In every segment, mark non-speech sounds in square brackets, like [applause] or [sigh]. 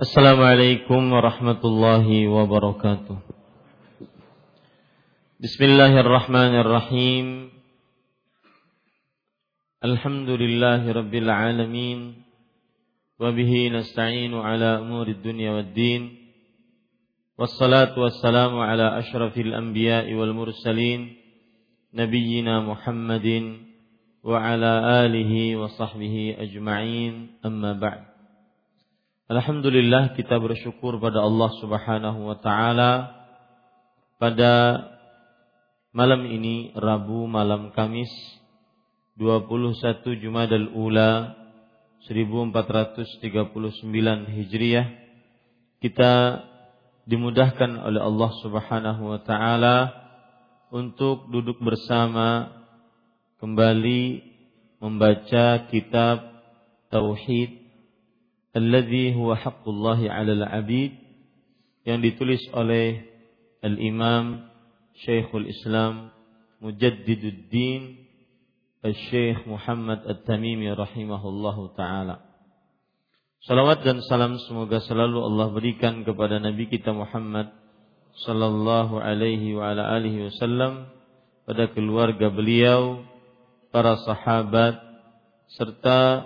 السلام عليكم ورحمة الله وبركاته بسم الله الرحمن الرحيم الحمد لله رب العالمين وبه نستعين على أمور الدنيا والدين والصلاة والسلام على أشرف الأنبياء والمرسلين نبينا محمد وعلى آله وصحبه أجمعين أما بعد Alhamdulillah kita bersyukur pada Allah Subhanahu wa taala. Pada malam ini Rabu malam Kamis 21 Jumadal Ula 1439 Hijriah kita dimudahkan oleh Allah Subhanahu wa taala untuk duduk bersama kembali membaca kitab tauhid alladhi huwa haqqullah 'alal 'abid yang ditulis oleh Al-Imam Syekhul Islam Mujaddiduddin Al-Syekh Muhammad At-Tamimi rahimahullahu taala. Salawat dan salam semoga selalu Allah berikan kepada Nabi kita Muhammad sallallahu alaihi wa ala alihi wasallam pada keluarga beliau, para sahabat serta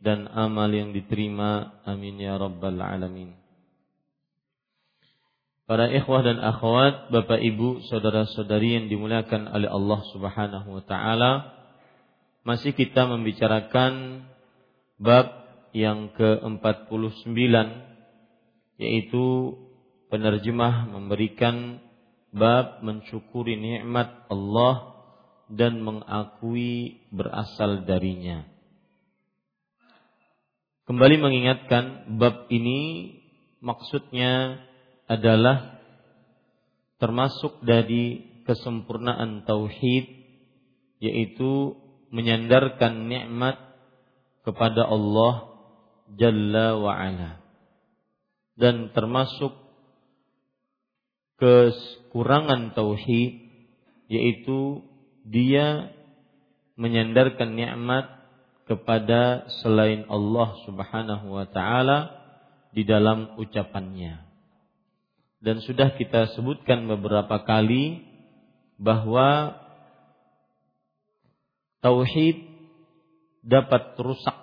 dan amal yang diterima. Amin ya rabbal alamin. Para ikhwah dan akhwat, Bapak Ibu, saudara-saudari yang dimuliakan oleh Allah Subhanahu wa taala, masih kita membicarakan bab yang ke-49 yaitu penerjemah memberikan bab mensyukuri nikmat Allah dan mengakui berasal darinya. Kembali mengingatkan bab ini maksudnya adalah termasuk dari kesempurnaan tauhid yaitu menyandarkan nikmat kepada Allah Jalla wa ala. Dan termasuk kekurangan tauhid yaitu dia menyandarkan nikmat kepada selain Allah Subhanahu wa taala di dalam ucapannya. Dan sudah kita sebutkan beberapa kali bahwa tauhid dapat rusak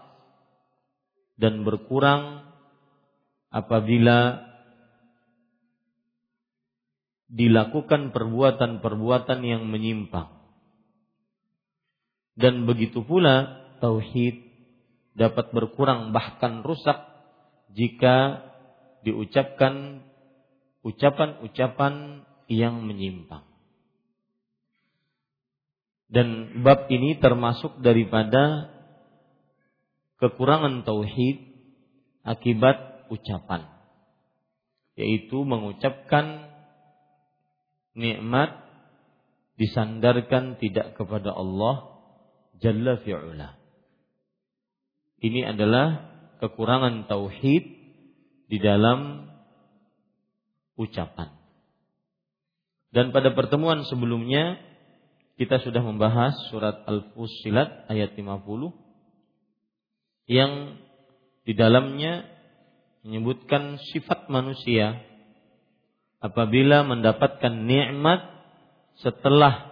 dan berkurang apabila dilakukan perbuatan-perbuatan yang menyimpang. Dan begitu pula tauhid dapat berkurang bahkan rusak jika diucapkan ucapan-ucapan yang menyimpang. Dan bab ini termasuk daripada kekurangan tauhid akibat ucapan yaitu mengucapkan nikmat disandarkan tidak kepada Allah Jalla fi'ula. Ini adalah kekurangan tauhid di dalam ucapan. Dan pada pertemuan sebelumnya kita sudah membahas surat Al-Fussilat ayat 50 yang di dalamnya menyebutkan sifat manusia apabila mendapatkan nikmat setelah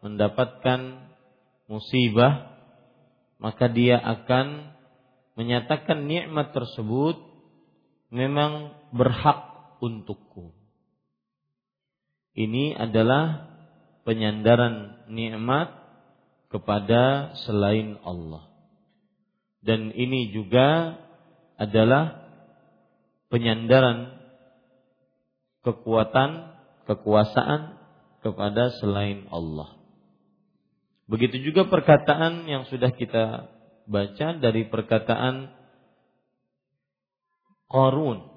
mendapatkan musibah maka dia akan menyatakan nikmat tersebut memang berhak untukku. Ini adalah penyandaran nikmat kepada selain Allah. Dan ini juga adalah penyandaran kekuatan, kekuasaan kepada selain Allah. Begitu juga perkataan yang sudah kita baca dari perkataan Qarun.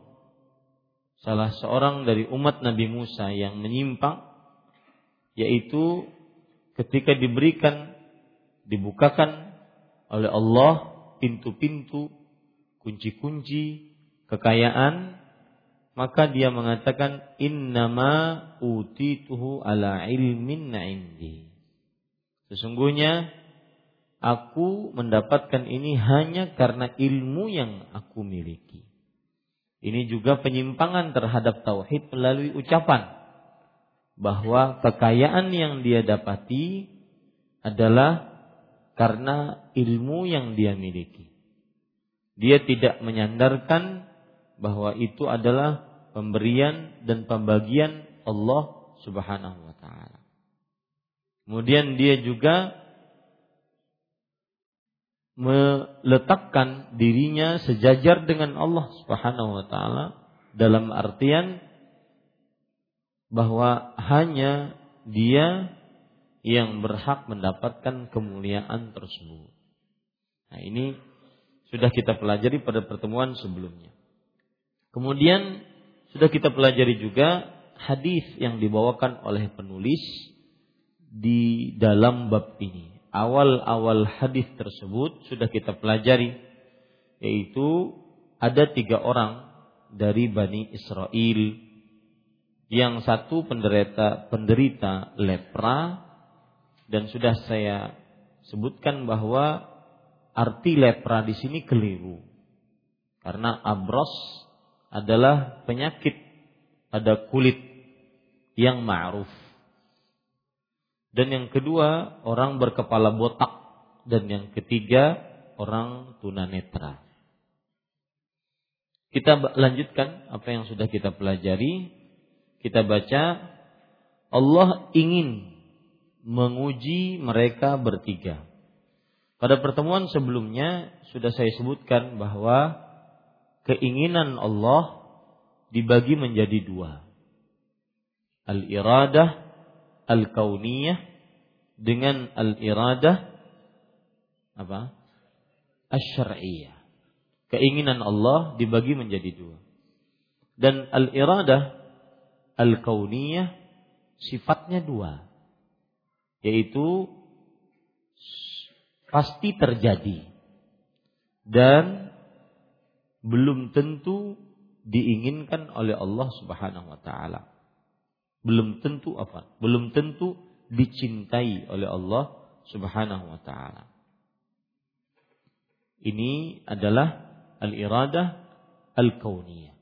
Salah seorang dari umat Nabi Musa yang menyimpang yaitu ketika diberikan dibukakan oleh Allah pintu-pintu kunci-kunci kekayaan maka dia mengatakan innama utituhu ala ilmin indi. Sesungguhnya aku mendapatkan ini hanya karena ilmu yang aku miliki ini juga penyimpangan terhadap tauhid melalui ucapan bahwa kekayaan yang dia dapati adalah karena ilmu yang dia miliki. Dia tidak menyandarkan bahwa itu adalah pemberian dan pembagian Allah Subhanahu wa taala. Kemudian dia juga meletakkan dirinya sejajar dengan Allah Subhanahu wa taala dalam artian bahwa hanya dia yang berhak mendapatkan kemuliaan tersebut. Nah, ini sudah kita pelajari pada pertemuan sebelumnya. Kemudian sudah kita pelajari juga hadis yang dibawakan oleh penulis di dalam bab ini awal-awal hadis tersebut sudah kita pelajari yaitu ada tiga orang dari Bani Israel. Yang satu penderita penderita lepra dan sudah saya sebutkan bahwa arti lepra di sini keliru. Karena abros adalah penyakit pada kulit yang ma'ruf dan yang kedua, orang berkepala botak. Dan yang ketiga, orang tunanetra. Kita lanjutkan apa yang sudah kita pelajari. Kita baca, Allah ingin menguji mereka bertiga. Pada pertemuan sebelumnya sudah saya sebutkan bahwa keinginan Allah dibagi menjadi dua. Al-iradah al-kauniyah dengan al-iradah apa? Asy-syar'iyyah. Keinginan Allah dibagi menjadi dua. Dan al-iradah al-kauniyah sifatnya dua. Yaitu pasti terjadi dan belum tentu diinginkan oleh Allah Subhanahu wa taala belum tentu apa? Belum tentu dicintai oleh Allah Subhanahu wa taala. Ini adalah al-iradah al-kauniyah.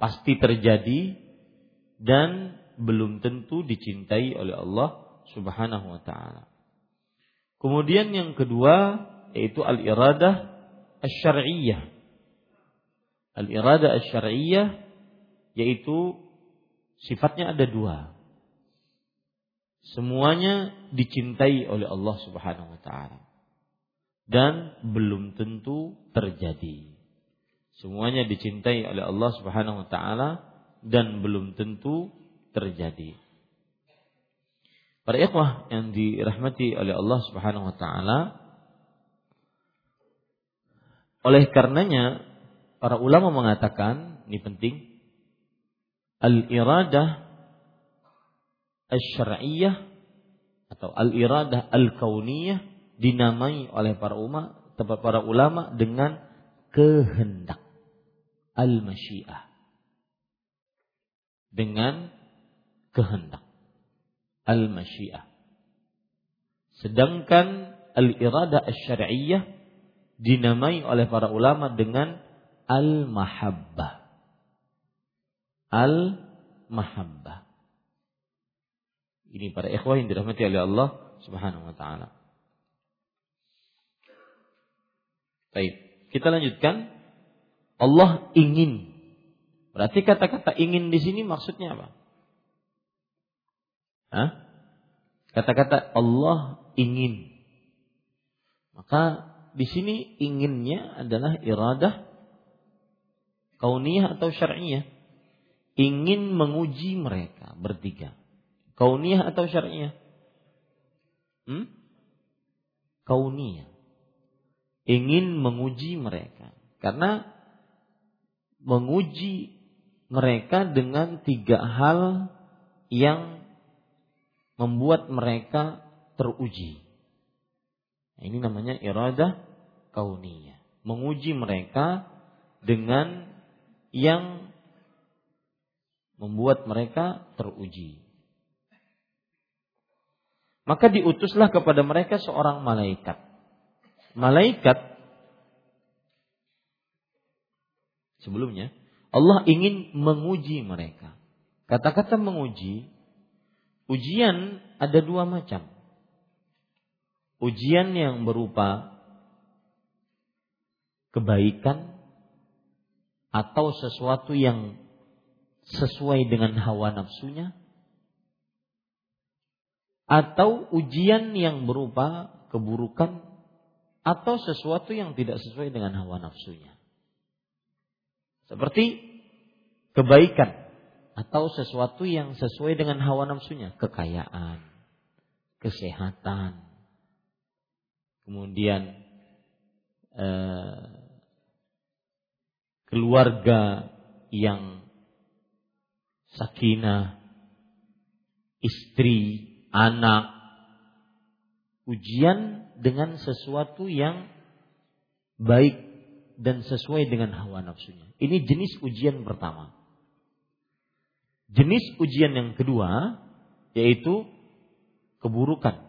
Pasti terjadi dan belum tentu dicintai oleh Allah Subhanahu wa taala. Kemudian yang kedua yaitu al-iradah asy-syar'iyyah. Al-iradah asy-syar'iyyah yaitu sifatnya ada dua. Semuanya dicintai oleh Allah Subhanahu wa taala dan belum tentu terjadi. Semuanya dicintai oleh Allah Subhanahu wa taala dan belum tentu terjadi. Para ikhwah yang dirahmati oleh Allah Subhanahu wa taala oleh karenanya para ulama mengatakan ini penting al-iradah asy-syar'iyyah atau al-iradah al-kauniyah dinamai oleh para ulama para ulama dengan kehendak al-masyiah. Dengan kehendak al-masyiah. Sedangkan al-iradah asy-syar'iyyah dinamai oleh para ulama dengan al-mahabbah al-mahabbah. Ini para ikhwah yang dirahmati oleh Allah Subhanahu wa taala. Baik, kita lanjutkan. Allah ingin. Berarti kata-kata ingin di sini maksudnya apa? Hah? Kata-kata Allah ingin. Maka di sini inginnya adalah iradah kauniyah atau syar'iyah ingin menguji mereka bertiga. Kauniyah atau syariah? Hmm? Kauniyah. Ingin menguji mereka. Karena menguji mereka dengan tiga hal yang membuat mereka teruji. Nah, ini namanya iradah kauniyah. Menguji mereka dengan yang membuat mereka teruji. Maka diutuslah kepada mereka seorang malaikat. Malaikat sebelumnya Allah ingin menguji mereka. Kata-kata menguji, ujian ada dua macam. Ujian yang berupa kebaikan atau sesuatu yang sesuai dengan hawa nafsunya? Atau ujian yang berupa keburukan? Atau sesuatu yang tidak sesuai dengan hawa nafsunya. Seperti kebaikan. Atau sesuatu yang sesuai dengan hawa nafsunya, kekayaan, kesehatan, kemudian eh, keluarga yang sakinah, istri, anak, ujian dengan sesuatu yang baik dan sesuai dengan hawa nafsunya. Ini jenis ujian pertama. Jenis ujian yang kedua yaitu keburukan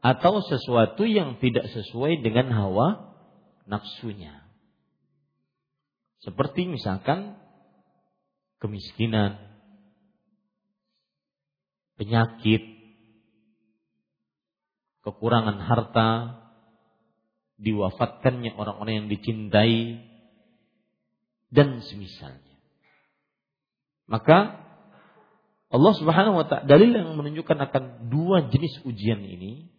atau sesuatu yang tidak sesuai dengan hawa nafsunya. Seperti misalkan kemiskinan, penyakit, kekurangan harta, diwafatkannya orang-orang yang dicintai, dan semisalnya. Maka Allah Subhanahu wa taala dalil yang menunjukkan akan dua jenis ujian ini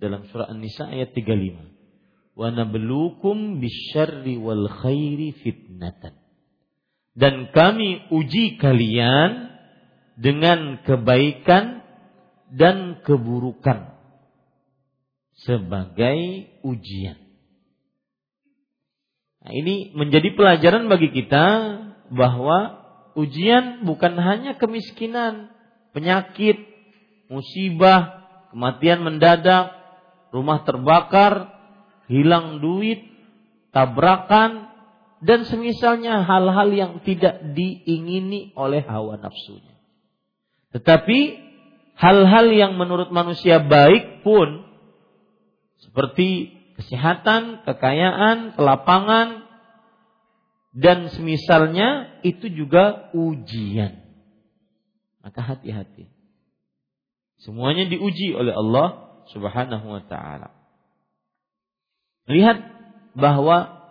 dalam surah An-Nisa ayat 35. Wa nabluukum bisyarri wal khairi fitnatan. Dan kami uji kalian dengan kebaikan dan keburukan sebagai ujian. Nah, ini menjadi pelajaran bagi kita bahwa ujian bukan hanya kemiskinan, penyakit, musibah, kematian mendadak, rumah terbakar, hilang duit, tabrakan, dan semisalnya hal-hal yang tidak diingini oleh hawa nafsunya. Tetapi hal-hal yang menurut manusia baik pun seperti kesehatan, kekayaan, kelapangan, dan semisalnya itu juga ujian. Maka hati-hati. Semuanya diuji oleh Allah Subhanahu wa taala. Lihat bahwa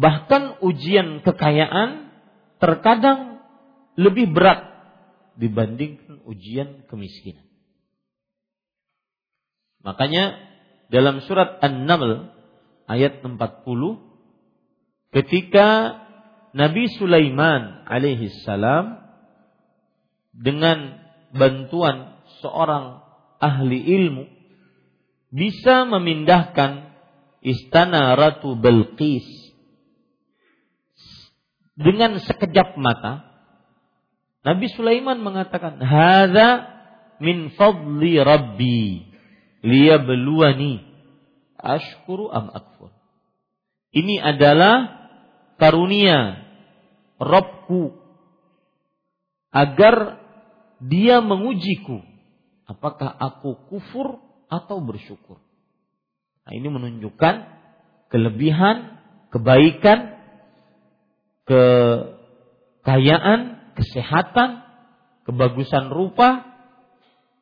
bahkan ujian kekayaan terkadang lebih berat dibandingkan ujian kemiskinan. Makanya dalam surat An-Naml ayat 40 ketika Nabi Sulaiman alaihi salam dengan bantuan seorang ahli ilmu bisa memindahkan istana Ratu Belqis dengan sekejap mata Nabi Sulaiman mengatakan hadza min fadli rabbi liyabluwani ashkuru am akfur. Ini adalah karunia Robku agar dia mengujiku apakah aku kufur atau bersyukur. Nah, ini menunjukkan kelebihan, kebaikan, kekayaan, kesehatan, kebagusan rupa,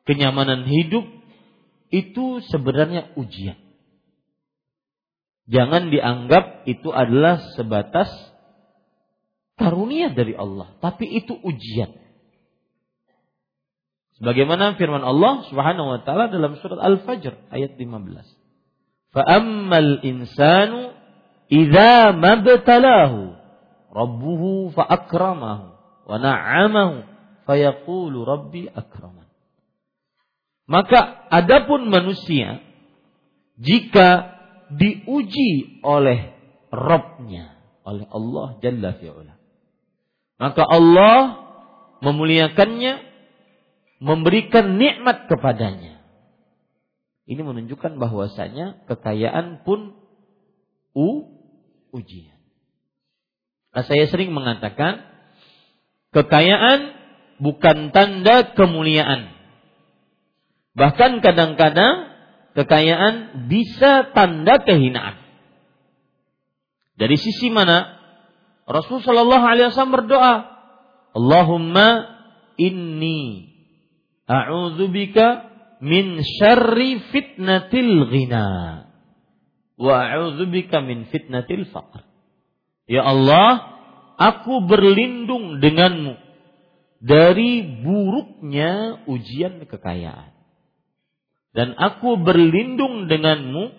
kenyamanan hidup itu sebenarnya ujian. Jangan dianggap itu adalah sebatas karunia dari Allah, tapi itu ujian. Sebagaimana firman Allah Subhanahu wa taala dalam surat Al-Fajr ayat 15. Fa'ammal insanu idza mabtalahu rabbuhu fa'akramahu wa na'amahu fayaqulu rabbi akraman. Maka adapun manusia jika diuji oleh Robnya, oleh Allah Jalla fi'ula. maka Allah memuliakannya, memberikan nikmat kepadanya. Ini menunjukkan bahwasanya kekayaan pun u ujian. Nah, saya sering mengatakan kekayaan bukan tanda kemuliaan. Bahkan kadang-kadang kekayaan bisa tanda kehinaan. Dari sisi mana? Rasulullah Shallallahu Alaihi Wasallam berdoa, Allahumma inni a'udzubika min syarri fitnatil ghina wa a'udzubika min fitnatil faqr. Ya Allah, aku berlindung denganmu dari buruknya ujian kekayaan. Dan aku berlindung denganmu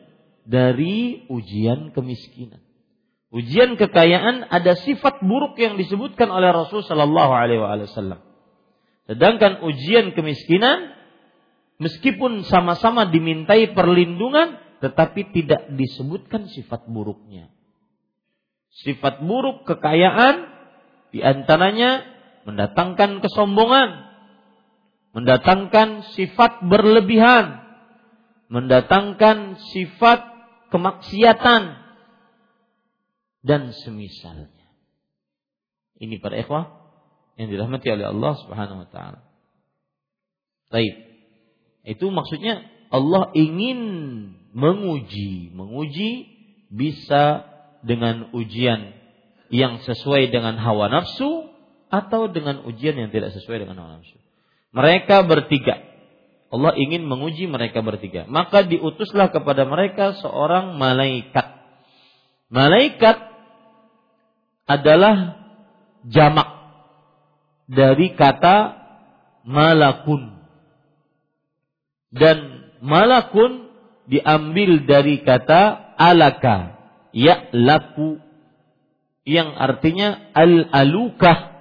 dari ujian kemiskinan. Ujian kekayaan ada sifat buruk yang disebutkan oleh Rasul Shallallahu Alaihi Wasallam. Sedangkan ujian kemiskinan, meskipun sama-sama dimintai perlindungan, tetapi tidak disebutkan sifat buruknya. Sifat buruk kekayaan di antaranya mendatangkan kesombongan, mendatangkan sifat berlebihan, mendatangkan sifat kemaksiatan dan semisalnya. Ini para ikhwah yang dirahmati oleh Allah Subhanahu wa taala. Baik. Itu maksudnya Allah ingin menguji, menguji bisa dengan ujian yang sesuai dengan hawa nafsu atau dengan ujian yang tidak sesuai dengan hawa nafsu. Mereka bertiga Allah ingin menguji mereka bertiga. Maka diutuslah kepada mereka seorang malaikat. Malaikat adalah jamak dari kata malakun. Dan malakun diambil dari kata alaka, ya laku yang artinya al-alukah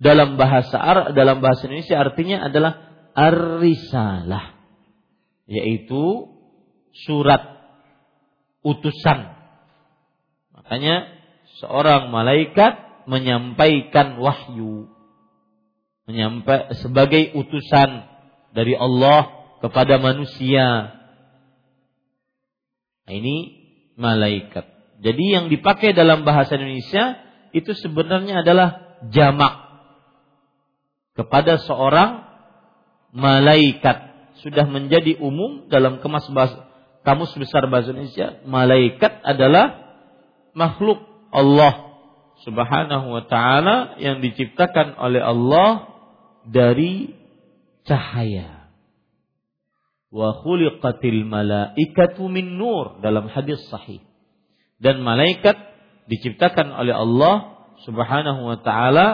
dalam bahasa Arab dalam bahasa Indonesia artinya adalah ar-risalah yaitu surat utusan. Makanya seorang malaikat menyampaikan wahyu menyampai sebagai utusan dari Allah kepada manusia. Nah, ini malaikat. Jadi yang dipakai dalam bahasa Indonesia itu sebenarnya adalah jamak kepada seorang malaikat sudah menjadi umum dalam kemas bahasa, kamus besar bahasa Indonesia. Malaikat adalah makhluk Allah Subhanahu wa taala yang diciptakan oleh Allah dari cahaya. Wa khuliqatil malaikatu min nur dalam hadis sahih. Dan malaikat diciptakan oleh Allah Subhanahu wa taala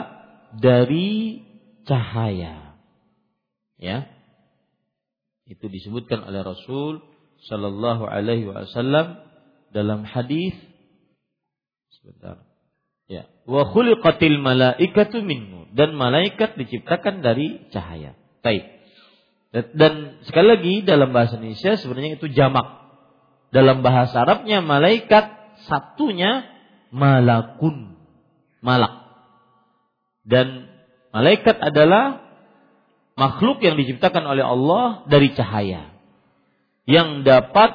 dari cahaya. Ya. Itu disebutkan oleh Rasul sallallahu alaihi wasallam dalam hadis sebentar. Ya, wa khuliqatil malaikatu min nur dan malaikat diciptakan dari cahaya. Baik. Dan sekali lagi dalam bahasa Indonesia sebenarnya itu jamak. Dalam bahasa Arabnya malaikat satunya malakun. Malak. Dan malaikat adalah makhluk yang diciptakan oleh Allah dari cahaya yang dapat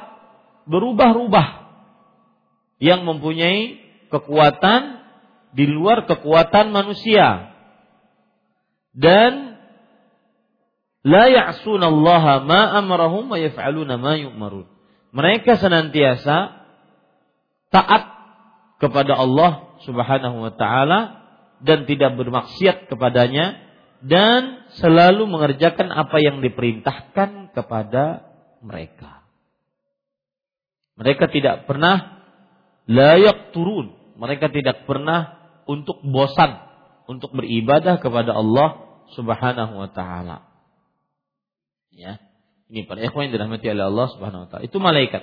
berubah-ubah yang mempunyai kekuatan di luar kekuatan manusia dan la ya'sunallaha ma amarahum wa yaf'aluna ma yu'marun mereka senantiasa taat kepada Allah Subhanahu wa taala dan tidak bermaksiat kepadanya dan selalu mengerjakan apa yang diperintahkan kepada mereka. Mereka tidak pernah layak turun. Mereka tidak pernah untuk bosan untuk beribadah kepada Allah Subhanahu wa taala. Ya. Ini para ikhwan yang dirahmati oleh Allah Subhanahu wa taala. Itu malaikat.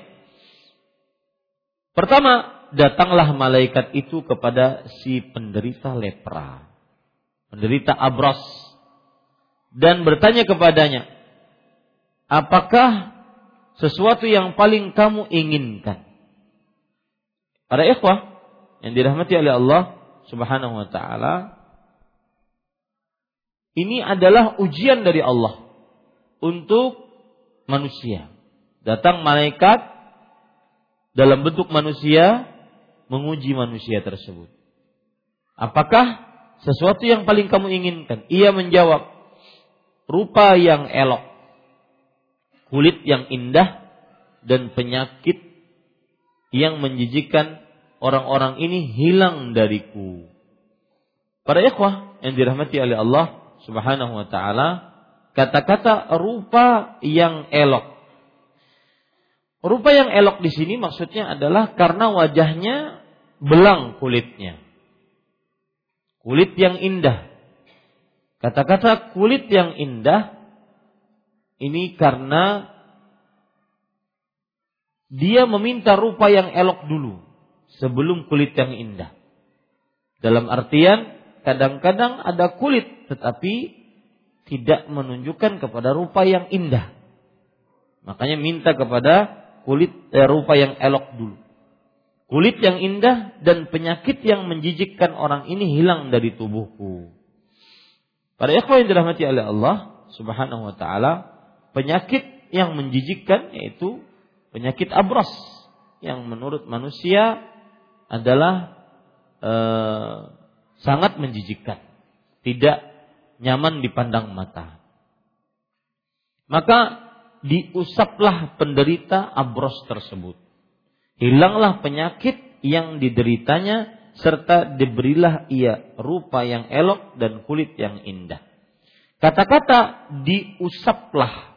Pertama, datanglah malaikat itu kepada si penderita lepra. Penderita abras dan bertanya kepadanya, apakah sesuatu yang paling kamu inginkan? Para ikhwah yang dirahmati oleh Allah Subhanahu wa taala ini adalah ujian dari Allah untuk manusia. Datang malaikat dalam bentuk manusia menguji manusia tersebut. Apakah sesuatu yang paling kamu inginkan? Ia menjawab, rupa yang elok, kulit yang indah, dan penyakit yang menjijikan orang-orang ini hilang dariku. Para ikhwah yang dirahmati oleh Allah Subhanahu wa taala, kata-kata rupa yang elok. Rupa yang elok di sini maksudnya adalah karena wajahnya belang kulitnya. Kulit yang indah. Kata-kata kulit yang indah ini karena dia meminta rupa yang elok dulu sebelum kulit yang indah. Dalam artian kadang-kadang ada kulit tetapi tidak menunjukkan kepada rupa yang indah. Makanya minta kepada kulit eh, rupa yang elok dulu. Kulit yang indah dan penyakit yang menjijikkan orang ini hilang dari tubuhku. Para ikhwan yang dirahmati oleh Allah Subhanahu wa taala, penyakit yang menjijikkan yaitu penyakit abros yang menurut manusia adalah eh, sangat menjijikkan, tidak nyaman dipandang mata. Maka diusaplah penderita abros tersebut. Hilanglah penyakit yang dideritanya serta diberilah ia rupa yang elok dan kulit yang indah. Kata-kata diusaplah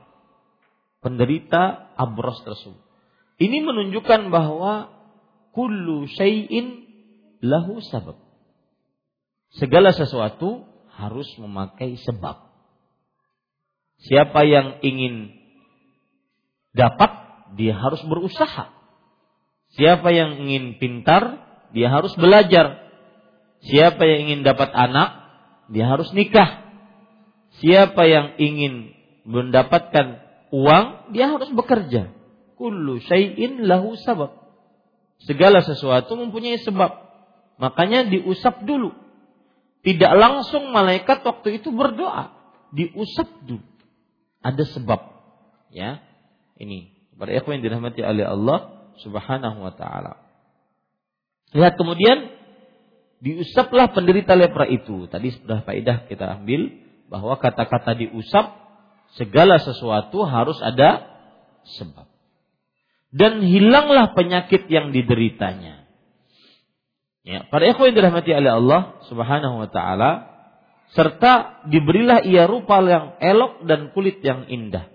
penderita abros tersebut. Ini menunjukkan bahwa kullu syai'in lahu sabab. Segala sesuatu harus memakai sebab. Siapa yang ingin dapat, dia harus berusaha. Siapa yang ingin pintar, dia harus belajar. Siapa yang ingin dapat anak, dia harus nikah. Siapa yang ingin mendapatkan uang, dia harus bekerja. Kullu syai'in lahu sabab. Segala sesuatu mempunyai sebab. Makanya diusap dulu tidak langsung malaikat waktu itu berdoa, diusap dulu. Ada sebab. Ya. Ini para ikhwan yang dirahmati oleh Allah Subhanahu wa taala. Lihat kemudian diusaplah penderita lepra itu. Tadi sudah faedah kita ambil bahwa kata-kata diusap segala sesuatu harus ada sebab. Dan hilanglah penyakit yang dideritanya. Ya, para ikhwan yang dirahmati oleh Allah Subhanahu wa taala serta diberilah ia rupa yang elok dan kulit yang indah.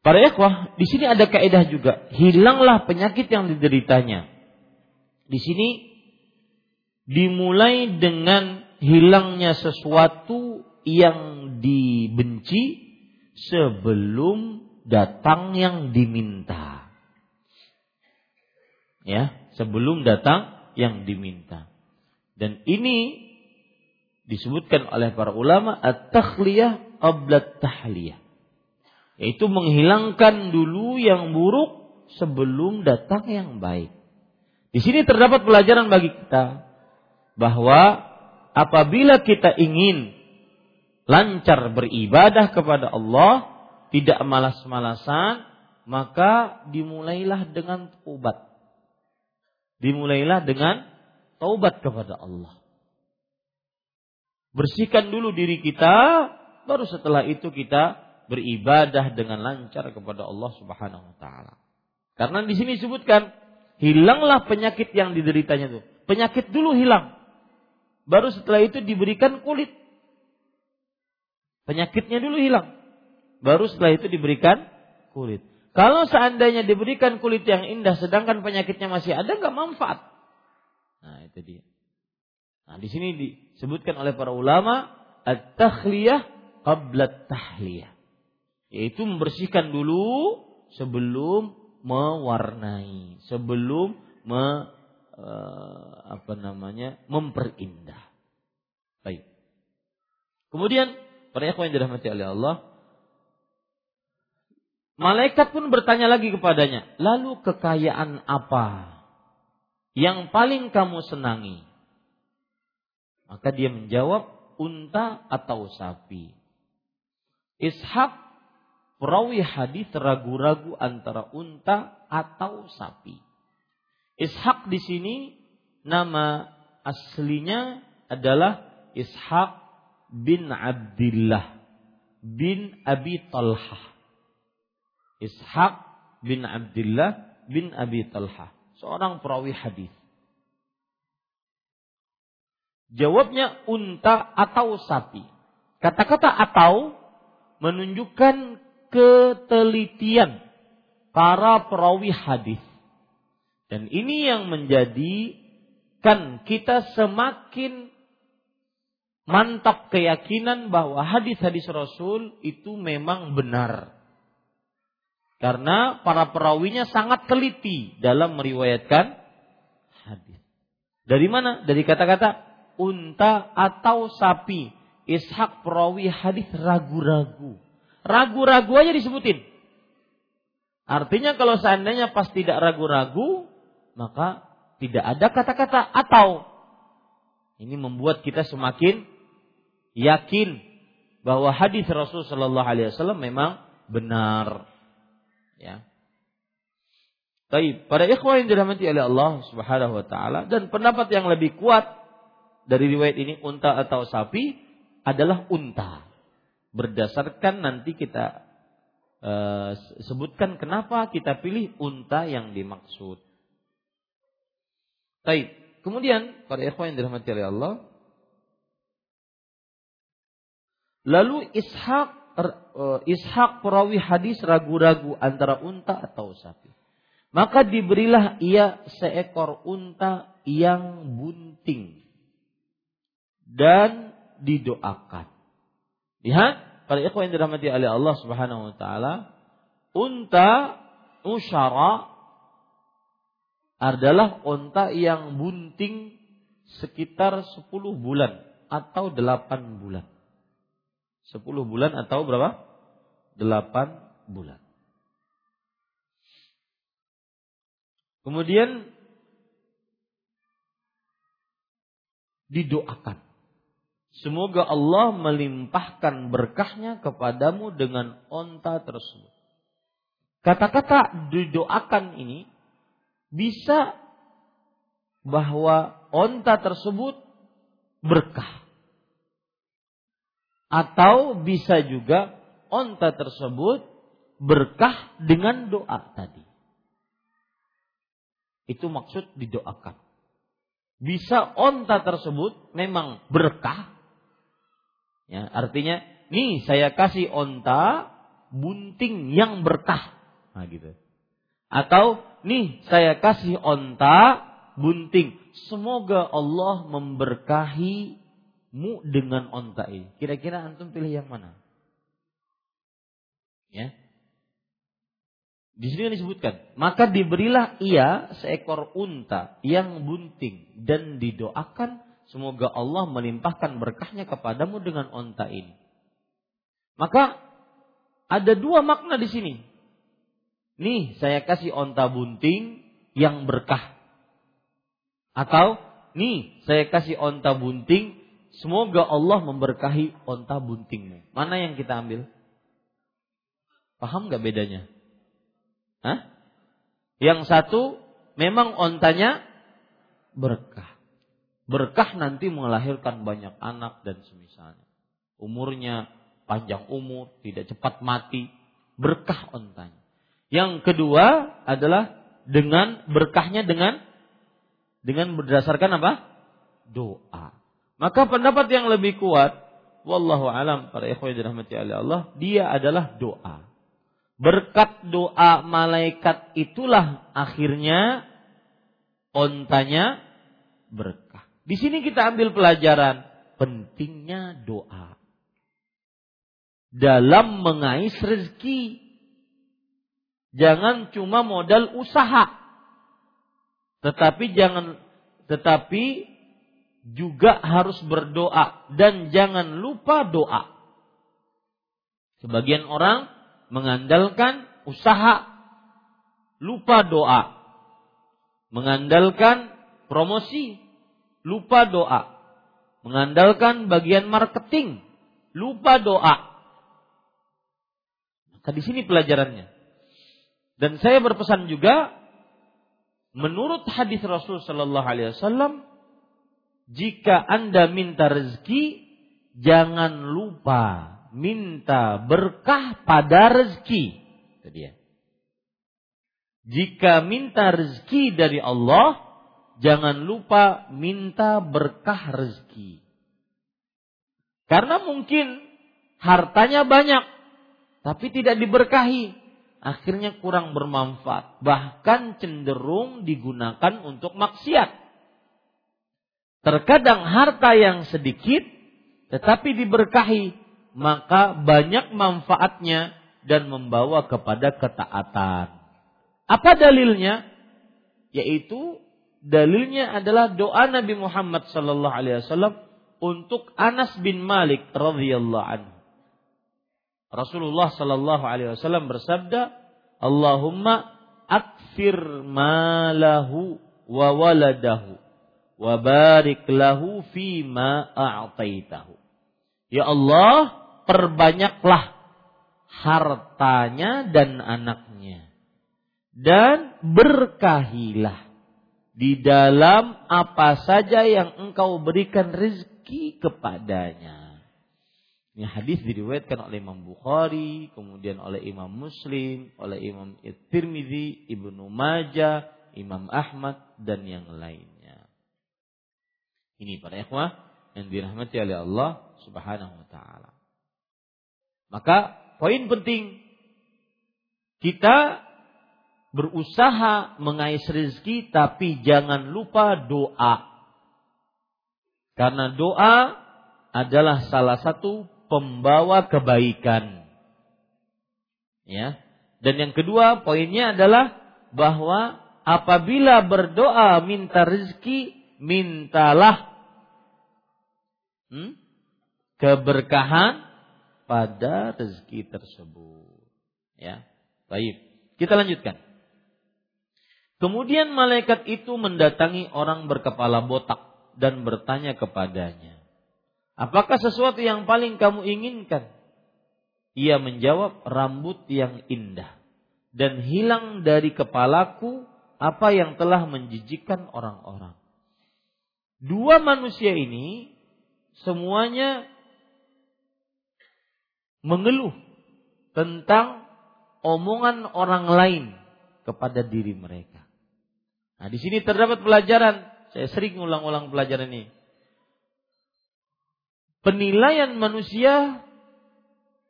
Para ikhwah, di sini ada kaidah juga, hilanglah penyakit yang dideritanya. Di sini dimulai dengan hilangnya sesuatu yang dibenci sebelum datang yang diminta. Ya, sebelum datang yang diminta. Dan ini disebutkan oleh para ulama at-takhliyah qabla tahliyah. Yaitu menghilangkan dulu yang buruk sebelum datang yang baik. Di sini terdapat pelajaran bagi kita bahwa apabila kita ingin lancar beribadah kepada Allah, tidak malas-malasan, maka dimulailah dengan ubat dimulailah dengan taubat kepada Allah. Bersihkan dulu diri kita, baru setelah itu kita beribadah dengan lancar kepada Allah Subhanahu wa taala. Karena di sini disebutkan hilanglah penyakit yang dideritanya itu. Penyakit dulu hilang. Baru setelah itu diberikan kulit. Penyakitnya dulu hilang. Baru setelah itu diberikan kulit. Kalau seandainya diberikan kulit yang indah sedangkan penyakitnya masih ada nggak manfaat. Nah, itu dia. Nah, di sini disebutkan oleh para ulama at-takhliyah qabla tahliyah. Yaitu membersihkan dulu sebelum mewarnai, sebelum me, uh, apa namanya? memperindah. Baik. Kemudian para ikhwan yang dirahmati oleh Allah, Malaikat pun bertanya lagi kepadanya, lalu kekayaan apa yang paling kamu senangi? Maka dia menjawab unta atau sapi. Ishak perawi hadis ragu-ragu antara unta atau sapi. Ishak di sini nama aslinya adalah Ishak bin Abdullah bin Abi Talhah. Ishak bin Abdullah bin Abi Talhah, seorang perawi hadis. Jawabnya unta atau sapi. Kata-kata atau menunjukkan ketelitian para perawi hadis. Dan ini yang menjadikan kita semakin mantap keyakinan bahwa hadis-hadis Rasul itu memang benar. Karena para perawinya sangat teliti dalam meriwayatkan hadis. Dari mana? Dari kata-kata unta atau sapi. Ishak perawi hadis ragu-ragu. Ragu-ragu aja disebutin. Artinya kalau seandainya pas tidak ragu-ragu, maka tidak ada kata-kata atau. Ini membuat kita semakin yakin bahwa hadis Rasul Shallallahu Alaihi Wasallam memang benar. Ya. Tapi pada ikhwah yang dirahmati oleh Allah Subhanahu Wa Taala dan pendapat yang lebih kuat dari riwayat ini unta atau sapi adalah unta. Berdasarkan nanti kita uh, sebutkan kenapa kita pilih unta yang dimaksud. Baik. Kemudian para ikhwan yang dirahmati oleh Allah, Lalu Ishak Ishak perawi hadis ragu-ragu antara unta atau sapi. Maka diberilah ia seekor unta yang bunting dan didoakan. Lihat, para ikhwan yang dirahmati oleh Allah Subhanahu wa taala, unta usyara adalah unta yang bunting sekitar 10 bulan atau 8 bulan. 10 bulan atau berapa? 8 bulan. Kemudian didoakan. Semoga Allah melimpahkan berkahnya kepadamu dengan onta tersebut. Kata-kata didoakan ini bisa bahwa onta tersebut berkah. Atau bisa juga onta tersebut berkah dengan doa tadi. Itu maksud didoakan. Bisa onta tersebut memang berkah. Ya, artinya, nih saya kasih onta bunting yang berkah. Nah gitu. Atau nih saya kasih onta bunting. Semoga Allah memberkahi mu dengan onta ini. Kira-kira antum pilih yang mana? Ya. Di sini disebutkan, maka diberilah ia seekor unta yang bunting dan didoakan semoga Allah melimpahkan berkahnya kepadamu dengan onta ini. Maka ada dua makna di sini. Nih, saya kasih onta bunting yang berkah. Atau nih, saya kasih onta bunting Semoga Allah memberkahi onta buntingmu. Mana yang kita ambil? Paham gak bedanya? Hah? Yang satu memang ontanya berkah. Berkah nanti melahirkan banyak anak dan semisalnya. Umurnya panjang umur, tidak cepat mati. Berkah ontanya. Yang kedua adalah dengan berkahnya dengan dengan berdasarkan apa? Doa. Maka pendapat yang lebih kuat, wallahu alam para ikhwan dirahmati oleh Allah, dia adalah doa. Berkat doa malaikat itulah akhirnya ontanya berkah. Di sini kita ambil pelajaran pentingnya doa dalam mengais rezeki. Jangan cuma modal usaha. Tetapi jangan tetapi juga harus berdoa dan jangan lupa doa. Sebagian orang mengandalkan usaha, lupa doa. Mengandalkan promosi, lupa doa. mengandalkan bagian marketing, lupa doa. Maka di sini pelajarannya. Dan saya berpesan juga menurut hadis Rasul Shallallahu Alaihi Wasallam, jika anda minta rezeki, jangan lupa minta berkah pada rezeki. Itu dia. Jika minta rezeki dari Allah, jangan lupa minta berkah rezeki. Karena mungkin hartanya banyak, tapi tidak diberkahi. Akhirnya kurang bermanfaat. Bahkan cenderung digunakan untuk maksiat. Terkadang harta yang sedikit, tetapi diberkahi maka banyak manfaatnya dan membawa kepada ketaatan. Apa dalilnya? Yaitu dalilnya adalah doa Nabi Muhammad sallallahu alaihi wasallam untuk Anas bin Malik radhiyallahu anhu. Rasulullah sallallahu alaihi wasallam bersabda, "Allahumma akfir malahu wa waladahu wa barik lahu fi ma a'taitahu." Ya Allah, perbanyaklah hartanya dan anaknya. Dan berkahilah di dalam apa saja yang engkau berikan rezeki kepadanya. Ini hadis diriwayatkan oleh Imam Bukhari, kemudian oleh Imam Muslim, oleh Imam Tirmidzi, Ibnu Majah, Imam Ahmad dan yang lainnya. Ini para ikhwah yang dirahmati oleh Allah Subhanahu wa taala. Maka poin penting kita berusaha mengais rezeki tapi jangan lupa doa. Karena doa adalah salah satu pembawa kebaikan. Ya. Dan yang kedua poinnya adalah bahwa apabila berdoa minta rezeki, mintalah hmm, keberkahan pada rezeki tersebut. Ya. Baik. Kita lanjutkan. Kemudian malaikat itu mendatangi orang berkepala botak dan bertanya kepadanya, "Apakah sesuatu yang paling kamu inginkan?" Ia menjawab, "Rambut yang indah dan hilang dari kepalaku apa yang telah menjijikkan orang-orang." Dua manusia ini semuanya mengeluh tentang omongan orang lain kepada diri mereka. Nah, di sini terdapat pelajaran. Saya sering ulang-ulang pelajaran ini. Penilaian manusia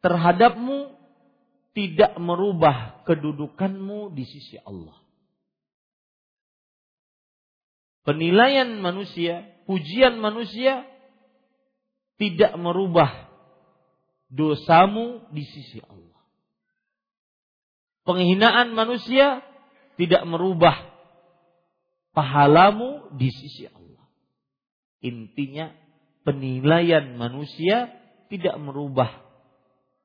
terhadapmu tidak merubah kedudukanmu di sisi Allah. Penilaian manusia, pujian manusia tidak merubah dosamu di sisi Allah. Penghinaan manusia tidak merubah pahalamu di sisi Allah. Intinya penilaian manusia tidak merubah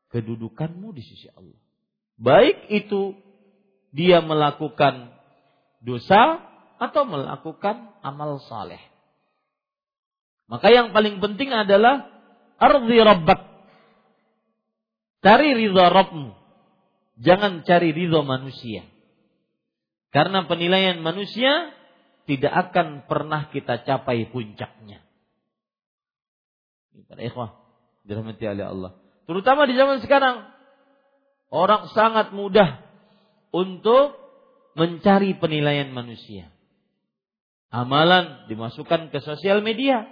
kedudukanmu di sisi Allah. Baik itu dia melakukan dosa atau melakukan amal saleh. Maka yang paling penting adalah ardi rabbak Cari ridha Rabbmu. Jangan cari ridha manusia. Karena penilaian manusia tidak akan pernah kita capai puncaknya. Para ikhwah, dirahmati oleh Allah. Terutama di zaman sekarang, orang sangat mudah untuk mencari penilaian manusia. Amalan dimasukkan ke sosial media.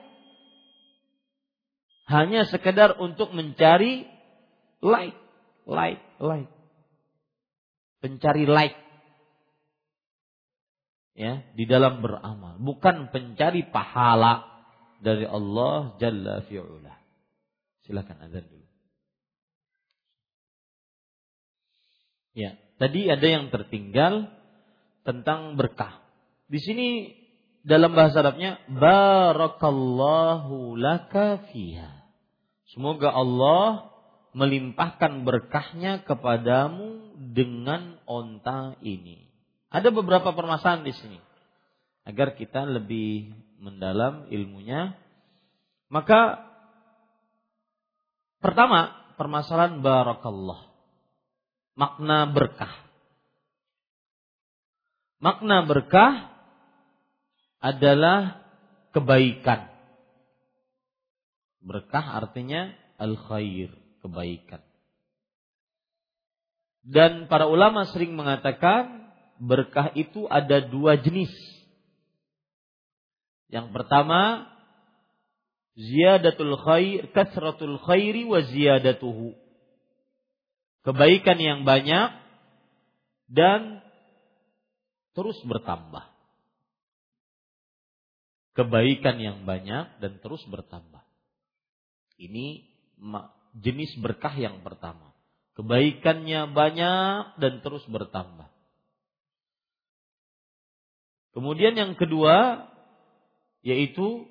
Hanya sekedar untuk mencari like, like, like. Pencari like. Ya, di dalam beramal, bukan pencari pahala dari Allah Jalla fi'ula. Silakan azan dulu. Ya, tadi ada yang tertinggal tentang berkah. Di sini dalam bahasa Arabnya barakallahu laka fiha. Semoga Allah melimpahkan berkahnya kepadamu dengan onta ini. Ada beberapa permasalahan di sini. Agar kita lebih mendalam ilmunya, Maka pertama permasalahan barakallah. Makna berkah. Makna berkah adalah kebaikan. Berkah artinya al-khair, kebaikan. Dan para ulama sering mengatakan berkah itu ada dua jenis. Yang pertama ziyadatul khair, kasratul khairi wa ziyadatuhu. Kebaikan yang banyak dan terus bertambah. Kebaikan yang banyak dan terus bertambah. Ini jenis berkah yang pertama. Kebaikannya banyak dan terus bertambah. Kemudian yang kedua yaitu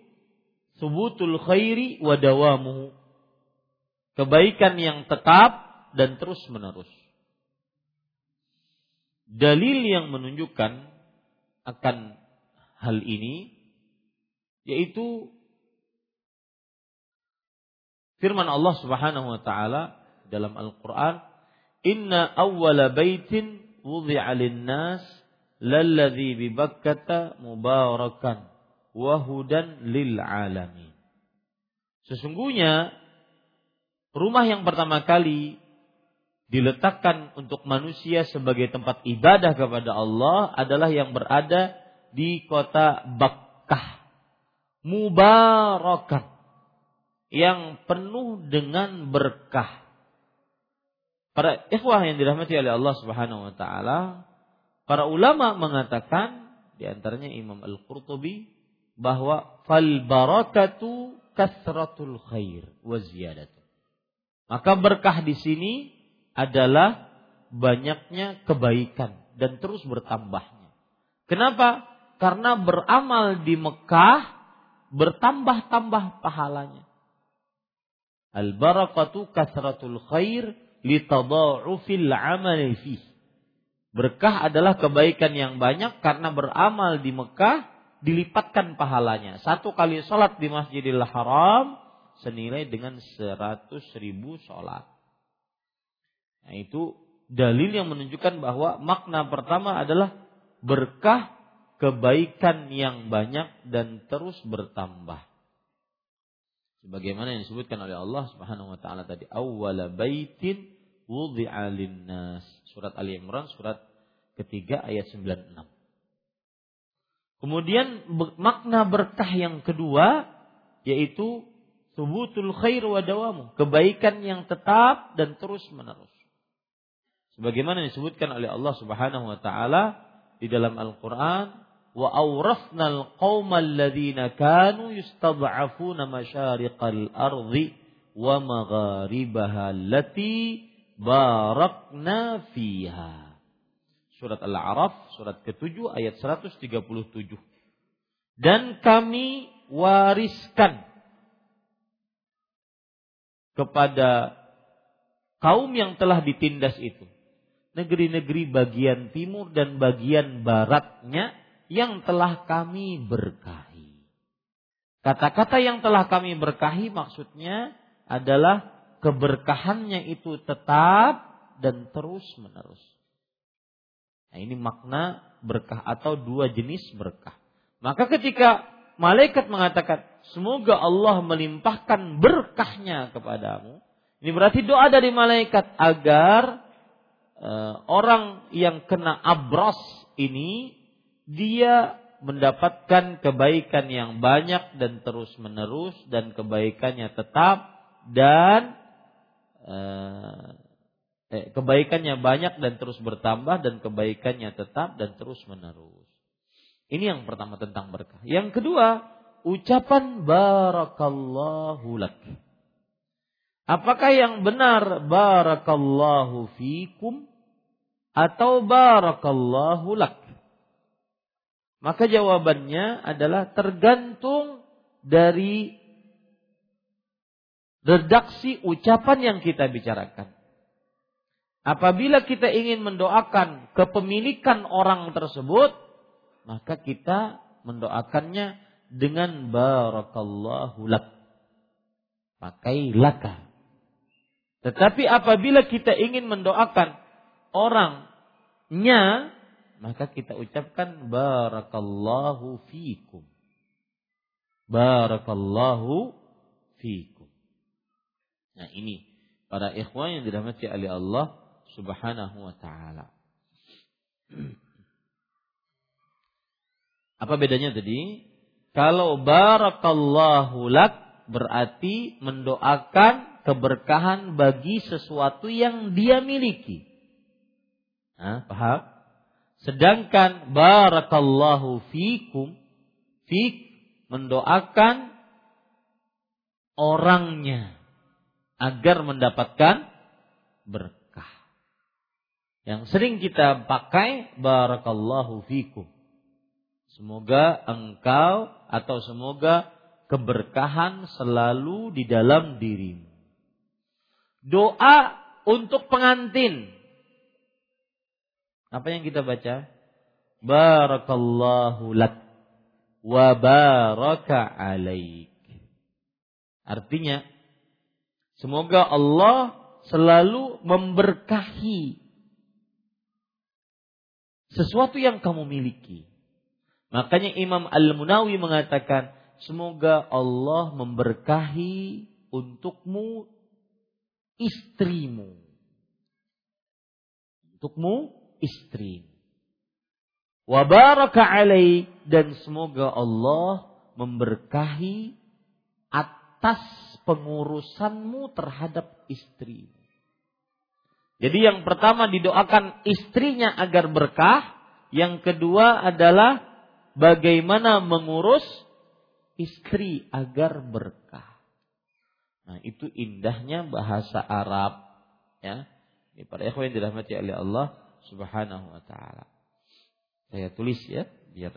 subutul khairi wa dawamuhu. Kebaikan yang tetap dan terus menerus. Dalil yang menunjukkan akan hal ini yaitu firman Allah Subhanahu wa taala dalam Al-Qur'an, "Inna awwala baitin wudi'a lin-nas lalladzi bi Bakkata mubarakan wahudan lil alamin. Sesungguhnya rumah yang pertama kali diletakkan untuk manusia sebagai tempat ibadah kepada Allah adalah yang berada di kota Bakkah. Mubarakan. Yang penuh dengan berkah. Para ikhwah yang dirahmati oleh Allah Subhanahu wa taala, para ulama mengatakan di antaranya Imam Al-Qurtubi bahwa fal barakatu kasratul khair wa ziyadatu. Maka berkah di sini adalah banyaknya kebaikan dan terus bertambahnya. Kenapa? Karena beramal di Mekah bertambah-tambah pahalanya. Al barakatu kasratul khair litadha'ufil amali fih. Berkah adalah kebaikan yang banyak karena beramal di Mekah dilipatkan pahalanya. Satu kali sholat di Masjidil Haram senilai dengan seratus ribu sholat. Nah itu dalil yang menunjukkan bahwa makna pertama adalah berkah kebaikan yang banyak dan terus bertambah. Sebagaimana yang disebutkan oleh Allah Subhanahu wa taala tadi, awwala baitin wudi'a nas Surat Ali Imran surat ketiga ayat 96. Kemudian makna berkah yang kedua yaitu subutul khair wa dawamu, kebaikan yang tetap dan terus menerus. Sebagaimana disebutkan oleh Allah Subhanahu wa taala di dalam Al-Qur'an, wa awrasnal qaumal ladzina kanu yustad'afuna masyariqal ardi wa magharibaha allati barakna fiha surat Al-A'raf surat ke-7 ayat 137. Dan kami wariskan kepada kaum yang telah ditindas itu negeri-negeri bagian timur dan bagian baratnya yang telah kami berkahi. Kata-kata yang telah kami berkahi maksudnya adalah keberkahannya itu tetap dan terus menerus. Nah, ini makna berkah atau dua jenis berkah. Maka ketika malaikat mengatakan, semoga Allah melimpahkan berkahnya kepadamu. Ini berarti doa dari malaikat agar uh, orang yang kena abros ini dia mendapatkan kebaikan yang banyak dan terus menerus dan kebaikannya tetap dan uh, eh, kebaikannya banyak dan terus bertambah dan kebaikannya tetap dan terus menerus. Ini yang pertama tentang berkah. Yang kedua, ucapan barakallahu lak. Apakah yang benar barakallahu fikum atau barakallahu lak? Maka jawabannya adalah tergantung dari redaksi ucapan yang kita bicarakan. Apabila kita ingin mendoakan kepemilikan orang tersebut, maka kita mendoakannya dengan barakallahu lak. pakai laka. Tetapi apabila kita ingin mendoakan orangnya, maka kita ucapkan barakallahu fikum. Barakallahu fikum. Nah ini para ikhwan yang dirahmati oleh Allah Subhanahu wa taala. [clears throat] Apa bedanya tadi? Kalau barakallahu lak berarti mendoakan keberkahan bagi sesuatu yang dia miliki. Nah, paham? Sedangkan barakallahu fikum fik mendoakan orangnya agar mendapatkan berkah. Yang sering kita pakai barakallahu fikum. Semoga engkau atau semoga keberkahan selalu di dalam dirimu. Doa untuk pengantin. Apa yang kita baca? Barakallahu lak wa baraka alaik. Artinya, semoga Allah selalu memberkahi sesuatu yang kamu miliki. Makanya Imam Al-Munawi mengatakan, semoga Allah memberkahi untukmu istrimu. Untukmu istri. Wa baraka alaik dan semoga Allah memberkahi atas pengurusanmu terhadap istri. Jadi yang pertama didoakan istrinya agar berkah, yang kedua adalah bagaimana mengurus istri agar berkah. Nah, itu indahnya bahasa Arab ya. Ini para ikhwan yang dirahmati oleh Allah Subhanahu wa taala. Saya tulis ya biar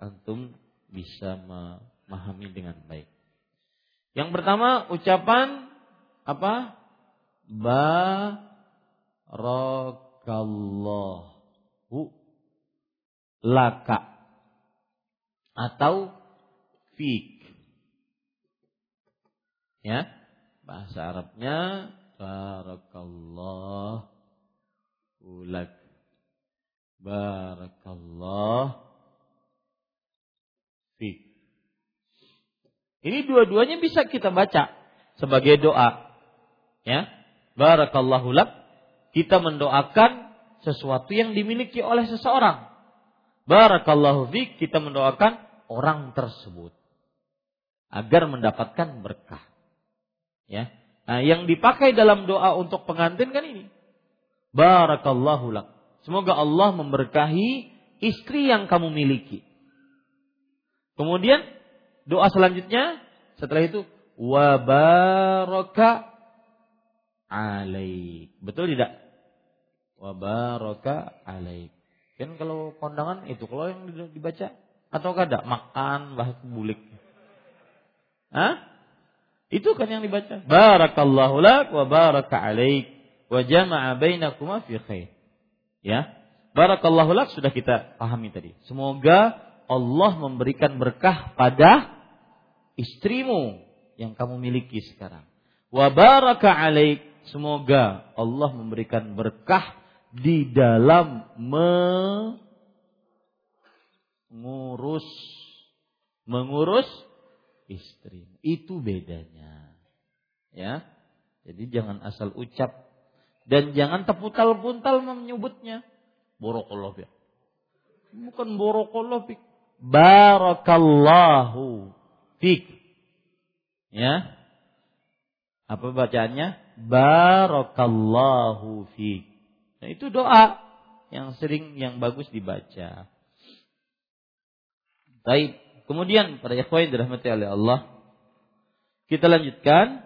antum bisa memahami dengan baik. Yang pertama ucapan apa? Barakallahu laka atau fik. Ya, bahasa Arabnya barakallah ulak. Barakallah fik. Ini dua-duanya bisa kita baca sebagai doa. Ya. Barakallahu lak. Kita mendoakan sesuatu yang dimiliki oleh seseorang. Barakallahu fik. Kita mendoakan orang tersebut agar mendapatkan berkah. Ya. Nah, yang dipakai dalam doa untuk pengantin kan ini. Barakallahu lak. Semoga Allah memberkahi istri yang kamu miliki. Kemudian doa selanjutnya setelah itu wa baraka alaik. Betul tidak? Wa baraka alaik. Kan kalau kondangan itu kalau yang dibaca atau kada makan bahas bulik. Hah? Itu kan yang dibaca. Barakallahu lak wa baraka alaik wa jama'a bainakuma fi khair. Ya. Barakallahu lak sudah kita pahami tadi. Semoga Allah memberikan berkah pada istrimu yang kamu miliki sekarang. Wa baraka alaik. Semoga Allah memberikan berkah di dalam me ngurus mengurus istri. Itu bedanya. Ya. Jadi jangan asal ucap dan jangan teputal-puntal menyebutnya. Borokollah ya. Bukan borokollah fik. Barakallahu fik. Ya. Apa bacaannya? Barakallahu fik. Nah, itu doa yang sering yang bagus dibaca. Baik. Kemudian para ikhwan dirahmati oleh Allah. Kita lanjutkan.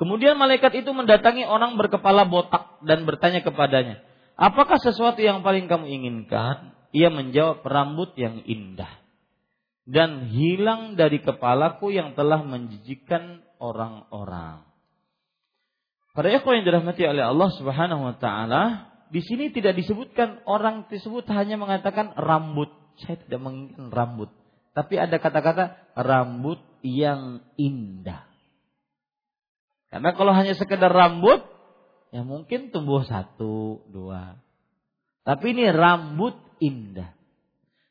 Kemudian malaikat itu mendatangi orang berkepala botak dan bertanya kepadanya, "Apakah sesuatu yang paling kamu inginkan?" Ia menjawab, "Rambut yang indah dan hilang dari kepalaku yang telah menjijikan orang-orang." Para ikhwan yang dirahmati oleh Allah Subhanahu wa taala, di sini tidak disebutkan orang tersebut hanya mengatakan rambut saya tidak menginginkan rambut. Tapi ada kata-kata rambut yang indah. Karena kalau hanya sekedar rambut, ya mungkin tumbuh satu, dua. Tapi ini rambut indah.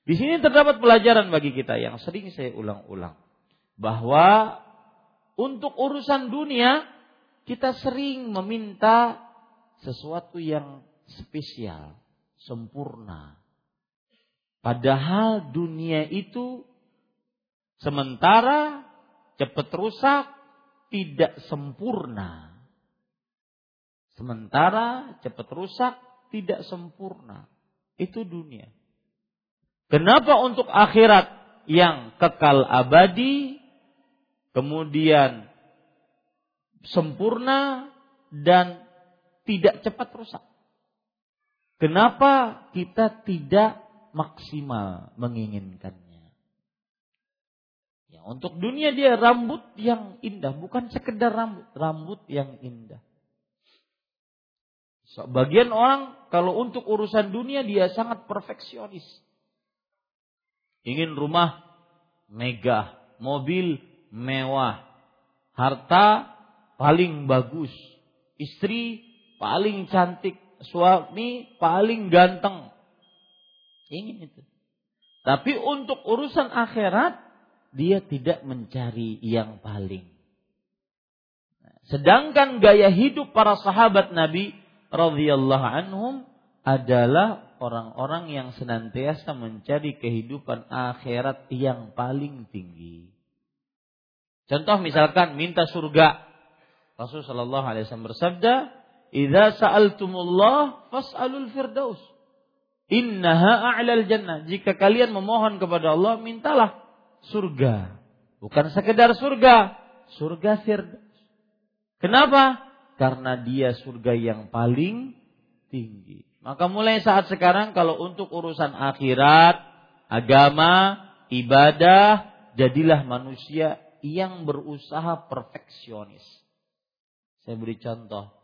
Di sini terdapat pelajaran bagi kita yang sering saya ulang-ulang. Bahwa untuk urusan dunia, kita sering meminta sesuatu yang spesial, sempurna. Padahal dunia itu sementara cepat rusak, tidak sempurna. Sementara cepat rusak, tidak sempurna. Itu dunia. Kenapa untuk akhirat yang kekal abadi, kemudian sempurna dan tidak cepat rusak? Kenapa kita tidak maksimal menginginkannya? Ya, untuk dunia dia rambut yang indah, bukan sekedar rambut, rambut yang indah. Sebagian orang kalau untuk urusan dunia dia sangat perfeksionis. Ingin rumah megah, mobil mewah, harta paling bagus, istri paling cantik, suami paling ganteng. Ingin itu. Tapi untuk urusan akhirat dia tidak mencari yang paling. Sedangkan gaya hidup para sahabat Nabi radhiyallahu anhum adalah orang-orang yang senantiasa mencari kehidupan akhirat yang paling tinggi. Contoh misalkan minta surga. Rasulullah Shallallahu Alaihi Wasallam bersabda, Idza sa'altumullah fas'alul firdaus. Innaha a'lal jannah. Jika kalian memohon kepada Allah, mintalah surga. Bukan sekedar surga, surga firdaus. Kenapa? Karena dia surga yang paling tinggi. Maka mulai saat sekarang kalau untuk urusan akhirat, agama, ibadah, jadilah manusia yang berusaha perfeksionis. Saya beri contoh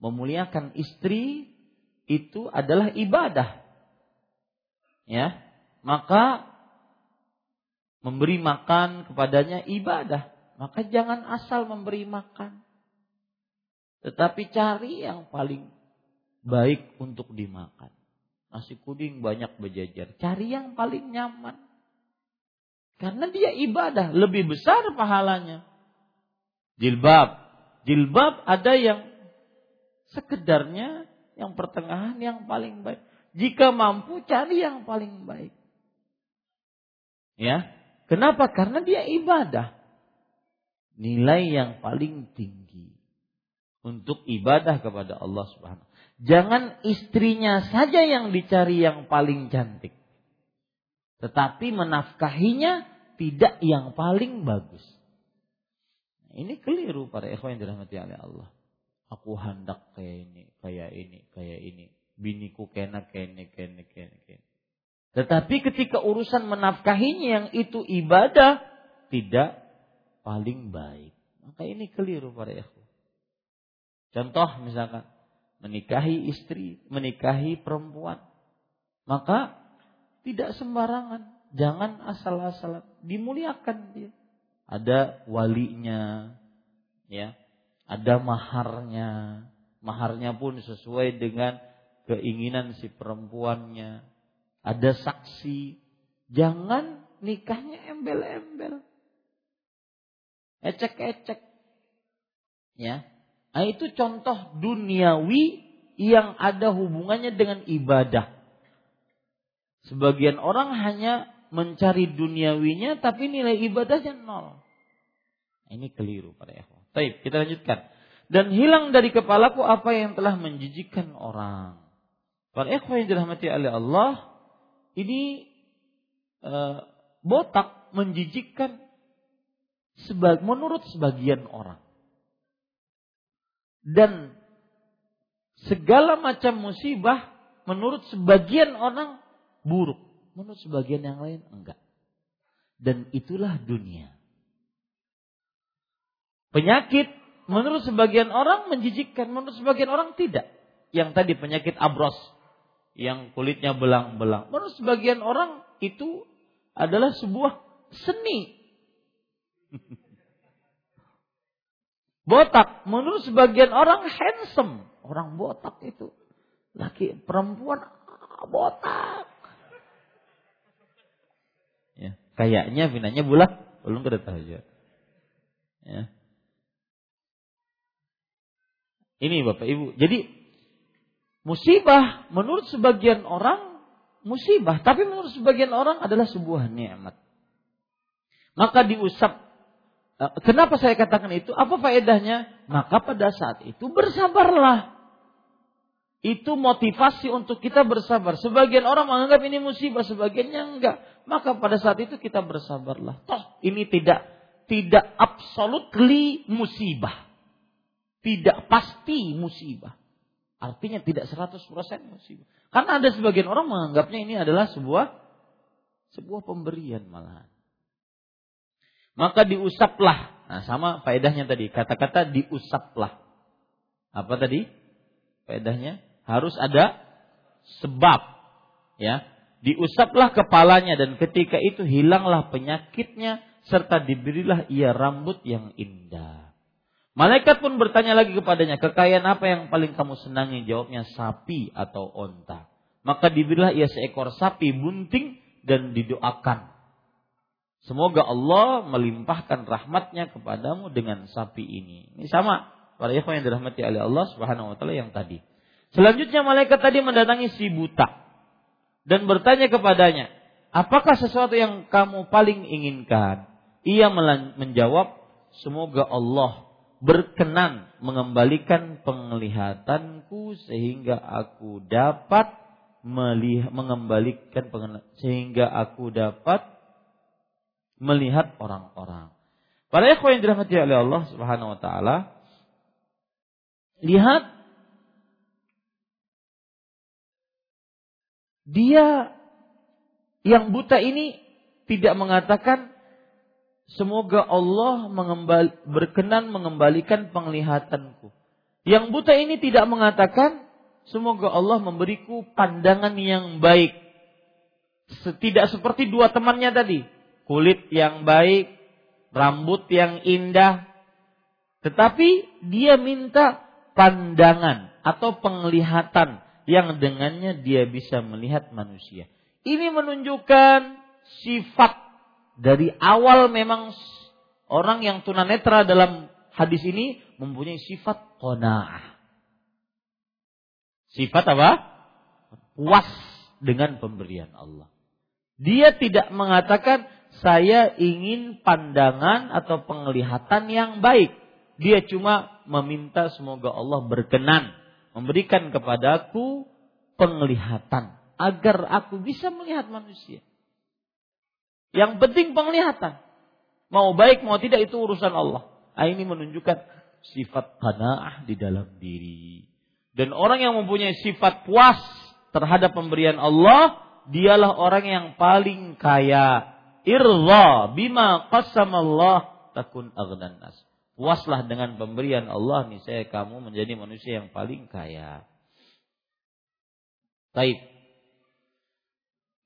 memuliakan istri itu adalah ibadah. Ya, maka memberi makan kepadanya ibadah. Maka jangan asal memberi makan. Tetapi cari yang paling baik untuk dimakan. Nasi kuning banyak berjajar. Cari yang paling nyaman. Karena dia ibadah, lebih besar pahalanya. Jilbab. Jilbab ada yang Sekedarnya yang pertengahan yang paling baik. Jika mampu cari yang paling baik. Ya. Kenapa? Karena dia ibadah. Nilai yang paling tinggi untuk ibadah kepada Allah Subhanahu. Jangan istrinya saja yang dicari yang paling cantik. Tetapi menafkahinya tidak yang paling bagus. Ini keliru para ikhwan yang dirahmati oleh Allah aku hendak kayak ini, kayak ini, kayak ini. Biniku kena kene kene kene kene. Tetapi ketika urusan menafkahinya yang itu ibadah tidak paling baik. Maka ini keliru para ikhwan. Contoh misalkan menikahi istri, menikahi perempuan. Maka tidak sembarangan, jangan asal-asalan, dimuliakan dia. Ada walinya, ya ada maharnya. Maharnya pun sesuai dengan keinginan si perempuannya. Ada saksi. Jangan nikahnya embel-embel. Ecek-ecek. Ya. Nah, itu contoh duniawi yang ada hubungannya dengan ibadah. Sebagian orang hanya mencari duniawinya tapi nilai ibadahnya nol. Ini keliru pada ikhwan. Baik, kita lanjutkan. Dan hilang dari kepalaku apa yang telah menjijikan orang. Para ikhwan yang dirahmati oleh Allah, ini uh, botak menjijikkan sebag, menurut sebagian orang. Dan segala macam musibah menurut sebagian orang buruk, menurut sebagian yang lain enggak. Dan itulah dunia. Penyakit menurut sebagian orang menjijikkan, menurut sebagian orang tidak. Yang tadi penyakit abros, yang kulitnya belang-belang. Menurut sebagian orang itu adalah sebuah seni. [laughs] Botak menurut sebagian orang handsome. Orang botak itu. Laki perempuan ah, botak. Ya, kayaknya finanya bulat belum kita tahu aja. Ya. Ini Bapak Ibu. Jadi musibah menurut sebagian orang musibah, tapi menurut sebagian orang adalah sebuah nikmat. Maka diusap Eh, kenapa saya katakan itu? Apa faedahnya? Maka pada saat itu bersabarlah. Itu motivasi untuk kita bersabar. Sebagian orang menganggap ini musibah, sebagiannya enggak. Maka pada saat itu kita bersabarlah. Toh ini tidak tidak absolutely musibah. Tidak pasti musibah. Artinya tidak 100% musibah. Karena ada sebagian orang menganggapnya ini adalah sebuah sebuah pemberian malahan maka diusaplah. Nah, sama faedahnya tadi, kata-kata diusaplah. Apa tadi? Faedahnya harus ada sebab. Ya, diusaplah kepalanya dan ketika itu hilanglah penyakitnya serta diberilah ia rambut yang indah. Malaikat pun bertanya lagi kepadanya, kekayaan apa yang paling kamu senangi? Jawabnya sapi atau onta. Maka diberilah ia seekor sapi bunting dan didoakan Semoga Allah melimpahkan rahmatnya kepadamu dengan sapi ini. Ini sama para ikhwan yang dirahmati oleh Allah Subhanahu wa taala yang tadi. Selanjutnya malaikat tadi mendatangi si buta dan bertanya kepadanya, "Apakah sesuatu yang kamu paling inginkan?" Ia menjawab, "Semoga Allah berkenan mengembalikan penglihatanku sehingga aku dapat melihat mengembalikan sehingga aku dapat melihat orang-orang. Para ikhwan yang dirahmati oleh Allah Subhanahu wa taala, lihat dia yang buta ini tidak mengatakan semoga Allah mengembali, berkenan mengembalikan penglihatanku. Yang buta ini tidak mengatakan semoga Allah memberiku pandangan yang baik. Tidak seperti dua temannya tadi kulit yang baik, rambut yang indah. Tetapi dia minta pandangan atau penglihatan yang dengannya dia bisa melihat manusia. Ini menunjukkan sifat dari awal memang orang yang tunanetra dalam hadis ini mempunyai sifat qanaah. Sifat apa? Puas dengan pemberian Allah. Dia tidak mengatakan saya ingin pandangan atau penglihatan yang baik. Dia cuma meminta semoga Allah berkenan memberikan kepadaku penglihatan agar aku bisa melihat manusia. Yang penting penglihatan. Mau baik mau tidak itu urusan Allah. Nah, ini menunjukkan sifat qanaah di dalam diri. Dan orang yang mempunyai sifat puas terhadap pemberian Allah, dialah orang yang paling kaya irza bima qasamallah takun aghnan nas. Puaslah dengan pemberian Allah nih saya kamu menjadi manusia yang paling kaya. Baik.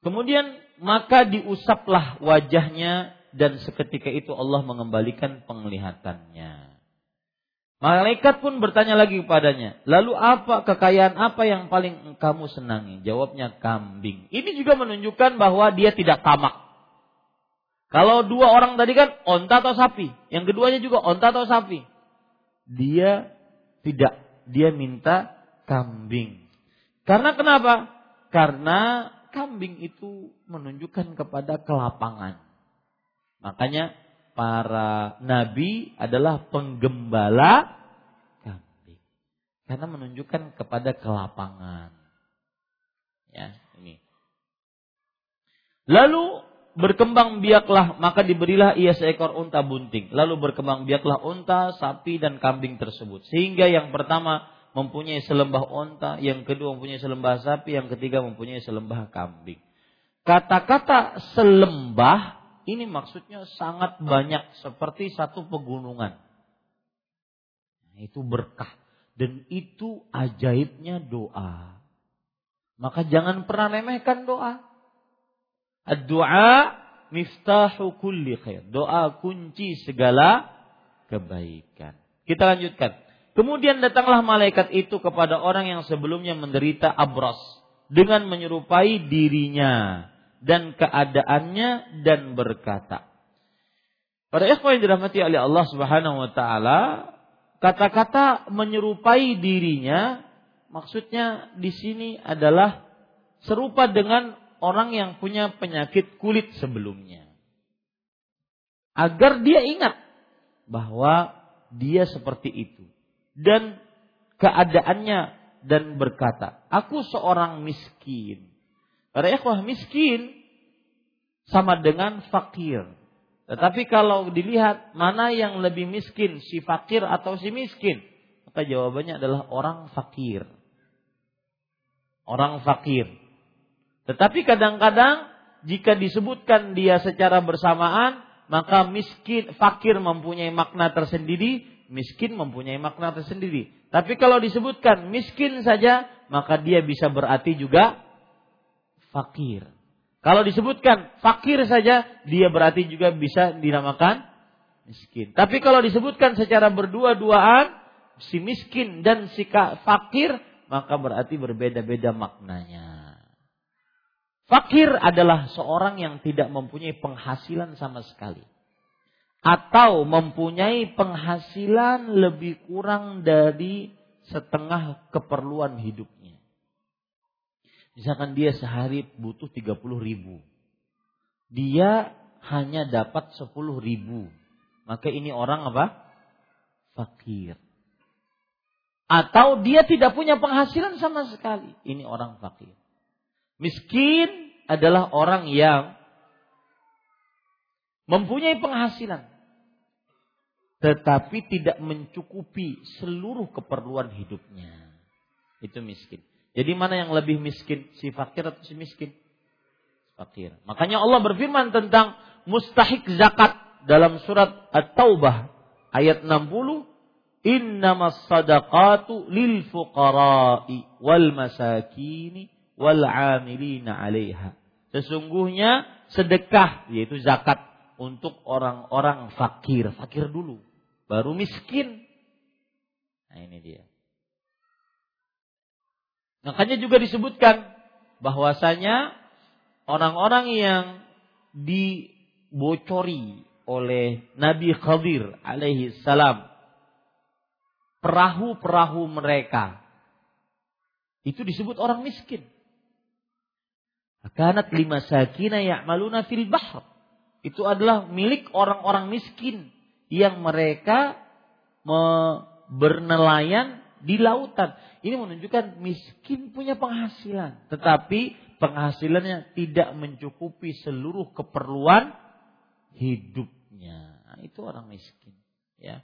Kemudian maka diusaplah wajahnya dan seketika itu Allah mengembalikan penglihatannya. Malaikat pun bertanya lagi kepadanya, lalu apa kekayaan apa yang paling kamu senangi? Jawabnya kambing. Ini juga menunjukkan bahwa dia tidak tamak. Kalau dua orang tadi kan onta atau sapi, yang keduanya juga onta atau sapi. Dia tidak, dia minta kambing. Karena kenapa? Karena kambing itu menunjukkan kepada kelapangan. Makanya para nabi adalah penggembala kambing. Karena menunjukkan kepada kelapangan. Ya, ini. Lalu berkembang biaklah maka diberilah ia seekor unta bunting lalu berkembang biaklah unta sapi dan kambing tersebut sehingga yang pertama mempunyai selembah unta yang kedua mempunyai selembah sapi yang ketiga mempunyai selembah kambing kata-kata selembah ini maksudnya sangat banyak seperti satu pegunungan nah, itu berkah dan itu ajaibnya doa maka jangan pernah remehkan doa Doa miftahu kulli khair. Doa kunci segala kebaikan. Kita lanjutkan. Kemudian datanglah malaikat itu kepada orang yang sebelumnya menderita abros dengan menyerupai dirinya dan keadaannya dan berkata. Pada ikhwan yang dirahmati oleh Allah Subhanahu wa taala, kata-kata menyerupai dirinya maksudnya di sini adalah serupa dengan orang yang punya penyakit kulit sebelumnya. Agar dia ingat bahwa dia seperti itu dan keadaannya dan berkata, "Aku seorang miskin." Para ikhwah miskin sama dengan fakir. Tetapi kalau dilihat mana yang lebih miskin, si fakir atau si miskin, maka jawabannya adalah orang fakir. Orang fakir. Tetapi kadang-kadang jika disebutkan dia secara bersamaan, maka miskin, fakir mempunyai makna tersendiri, miskin mempunyai makna tersendiri. Tapi kalau disebutkan miskin saja, maka dia bisa berarti juga fakir. Kalau disebutkan fakir saja, dia berarti juga bisa dinamakan miskin. Tapi kalau disebutkan secara berdua-duaan, si miskin dan si fakir, maka berarti berbeda-beda maknanya. Fakir adalah seorang yang tidak mempunyai penghasilan sama sekali atau mempunyai penghasilan lebih kurang dari setengah keperluan hidupnya. Misalkan dia sehari butuh 30 ribu. Dia hanya dapat 10 ribu. Maka ini orang apa? Fakir. Atau dia tidak punya penghasilan sama sekali. Ini orang fakir. Miskin adalah orang yang mempunyai penghasilan tetapi tidak mencukupi seluruh keperluan hidupnya. Itu miskin. Jadi mana yang lebih miskin, si fakir atau si miskin? Fakir. Makanya Allah berfirman tentang mustahik zakat dalam surat At-Taubah ayat 60, "Innamas sadaqatu lil fuqara'i wal masakini wal 'amilina 'alaiha." Sesungguhnya sedekah yaitu zakat untuk orang-orang fakir, fakir dulu, baru miskin. Nah ini dia. Makanya juga disebutkan bahwasanya orang-orang yang dibocori oleh Nabi Khadir alaihi salam perahu-perahu mereka itu disebut orang miskin. Kanat lima sakina ya'maluna fil bahr itu adalah milik orang-orang miskin yang mereka bernelayan di lautan. Ini menunjukkan miskin punya penghasilan, tetapi penghasilannya tidak mencukupi seluruh keperluan hidupnya. Nah, itu orang miskin, ya.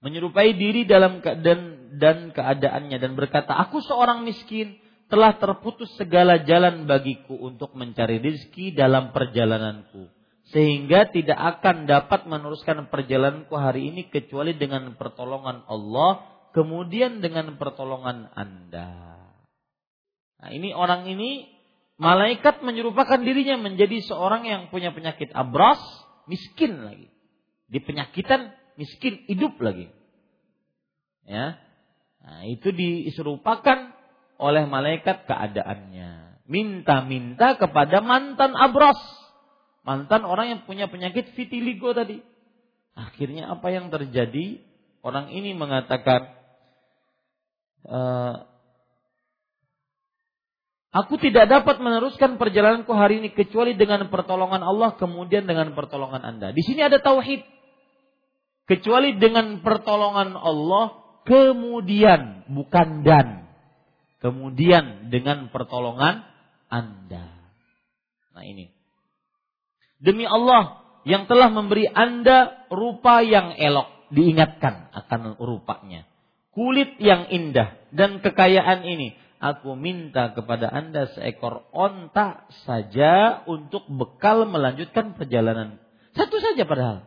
Menyerupai diri dalam dan dan keadaannya dan berkata, "Aku seorang miskin." Telah terputus segala jalan bagiku untuk mencari rezeki dalam perjalananku sehingga tidak akan dapat meneruskan perjalananku hari ini kecuali dengan pertolongan Allah kemudian dengan pertolongan Anda. Nah, ini orang ini malaikat menyerupakan dirinya menjadi seorang yang punya penyakit abras, miskin lagi. Di penyakitan miskin hidup lagi. Ya. Nah, itu diserupakan oleh malaikat keadaannya. Minta-minta kepada mantan abros. Mantan orang yang punya penyakit vitiligo tadi. Akhirnya apa yang terjadi? Orang ini mengatakan, e, Aku tidak dapat meneruskan perjalananku hari ini kecuali dengan pertolongan Allah kemudian dengan pertolongan Anda. Di sini ada tauhid. Kecuali dengan pertolongan Allah kemudian bukan dan kemudian dengan pertolongan Anda. Nah ini. Demi Allah yang telah memberi Anda rupa yang elok, diingatkan akan rupanya. Kulit yang indah dan kekayaan ini, aku minta kepada Anda seekor onta saja untuk bekal melanjutkan perjalanan. Satu saja padahal.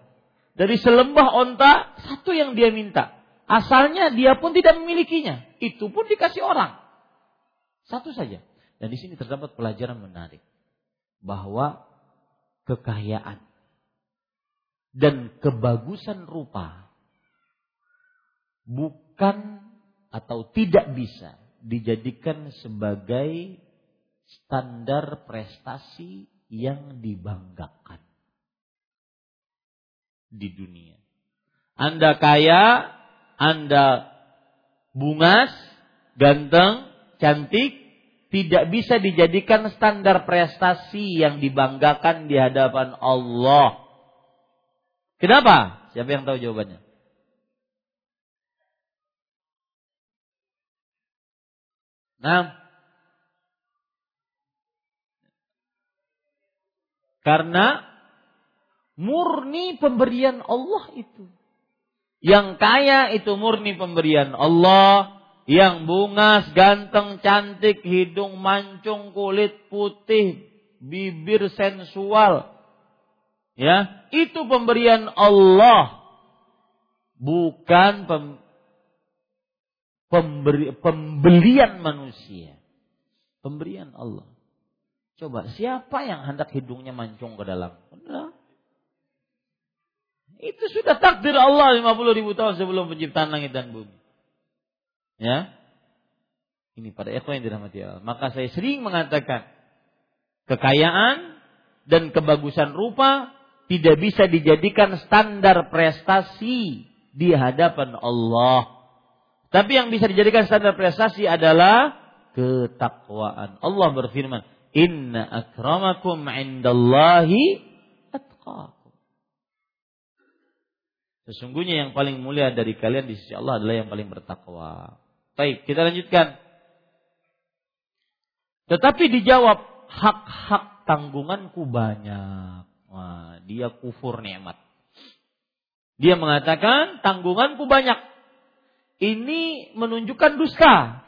Dari selembah onta, satu yang dia minta. Asalnya dia pun tidak memilikinya. Itu pun dikasih orang. Satu saja. Dan di sini terdapat pelajaran menarik. Bahwa kekayaan dan kebagusan rupa bukan atau tidak bisa dijadikan sebagai standar prestasi yang dibanggakan di dunia. Anda kaya, Anda bungas, ganteng, cantik, tidak bisa dijadikan standar prestasi yang dibanggakan di hadapan Allah. Kenapa? Siapa yang tahu jawabannya? Nah, karena murni pemberian Allah itu. Yang kaya itu murni pemberian Allah, yang bungas, ganteng, cantik, hidung mancung, kulit putih, bibir sensual. Ya, itu pemberian Allah. Bukan pem, pemberi, pembelian manusia. Pemberian Allah. Coba siapa yang hendak hidungnya mancung ke dalam? Udah. Itu sudah takdir Allah 50 ribu tahun sebelum penciptaan langit dan bumi. Ya. Ini pada ikhwan yang dirahmati Allah. Maka saya sering mengatakan kekayaan dan kebagusan rupa tidak bisa dijadikan standar prestasi di hadapan Allah. Tapi yang bisa dijadikan standar prestasi adalah ketakwaan. Allah berfirman, "Inna akramakum 'indallahi atqakum." Sesungguhnya yang paling mulia dari kalian di sisi Allah adalah yang paling bertakwa. Baik, kita lanjutkan. Tetapi dijawab hak-hak tanggunganku banyak. Wah, dia kufur nikmat. Dia mengatakan tanggunganku banyak ini menunjukkan dusta.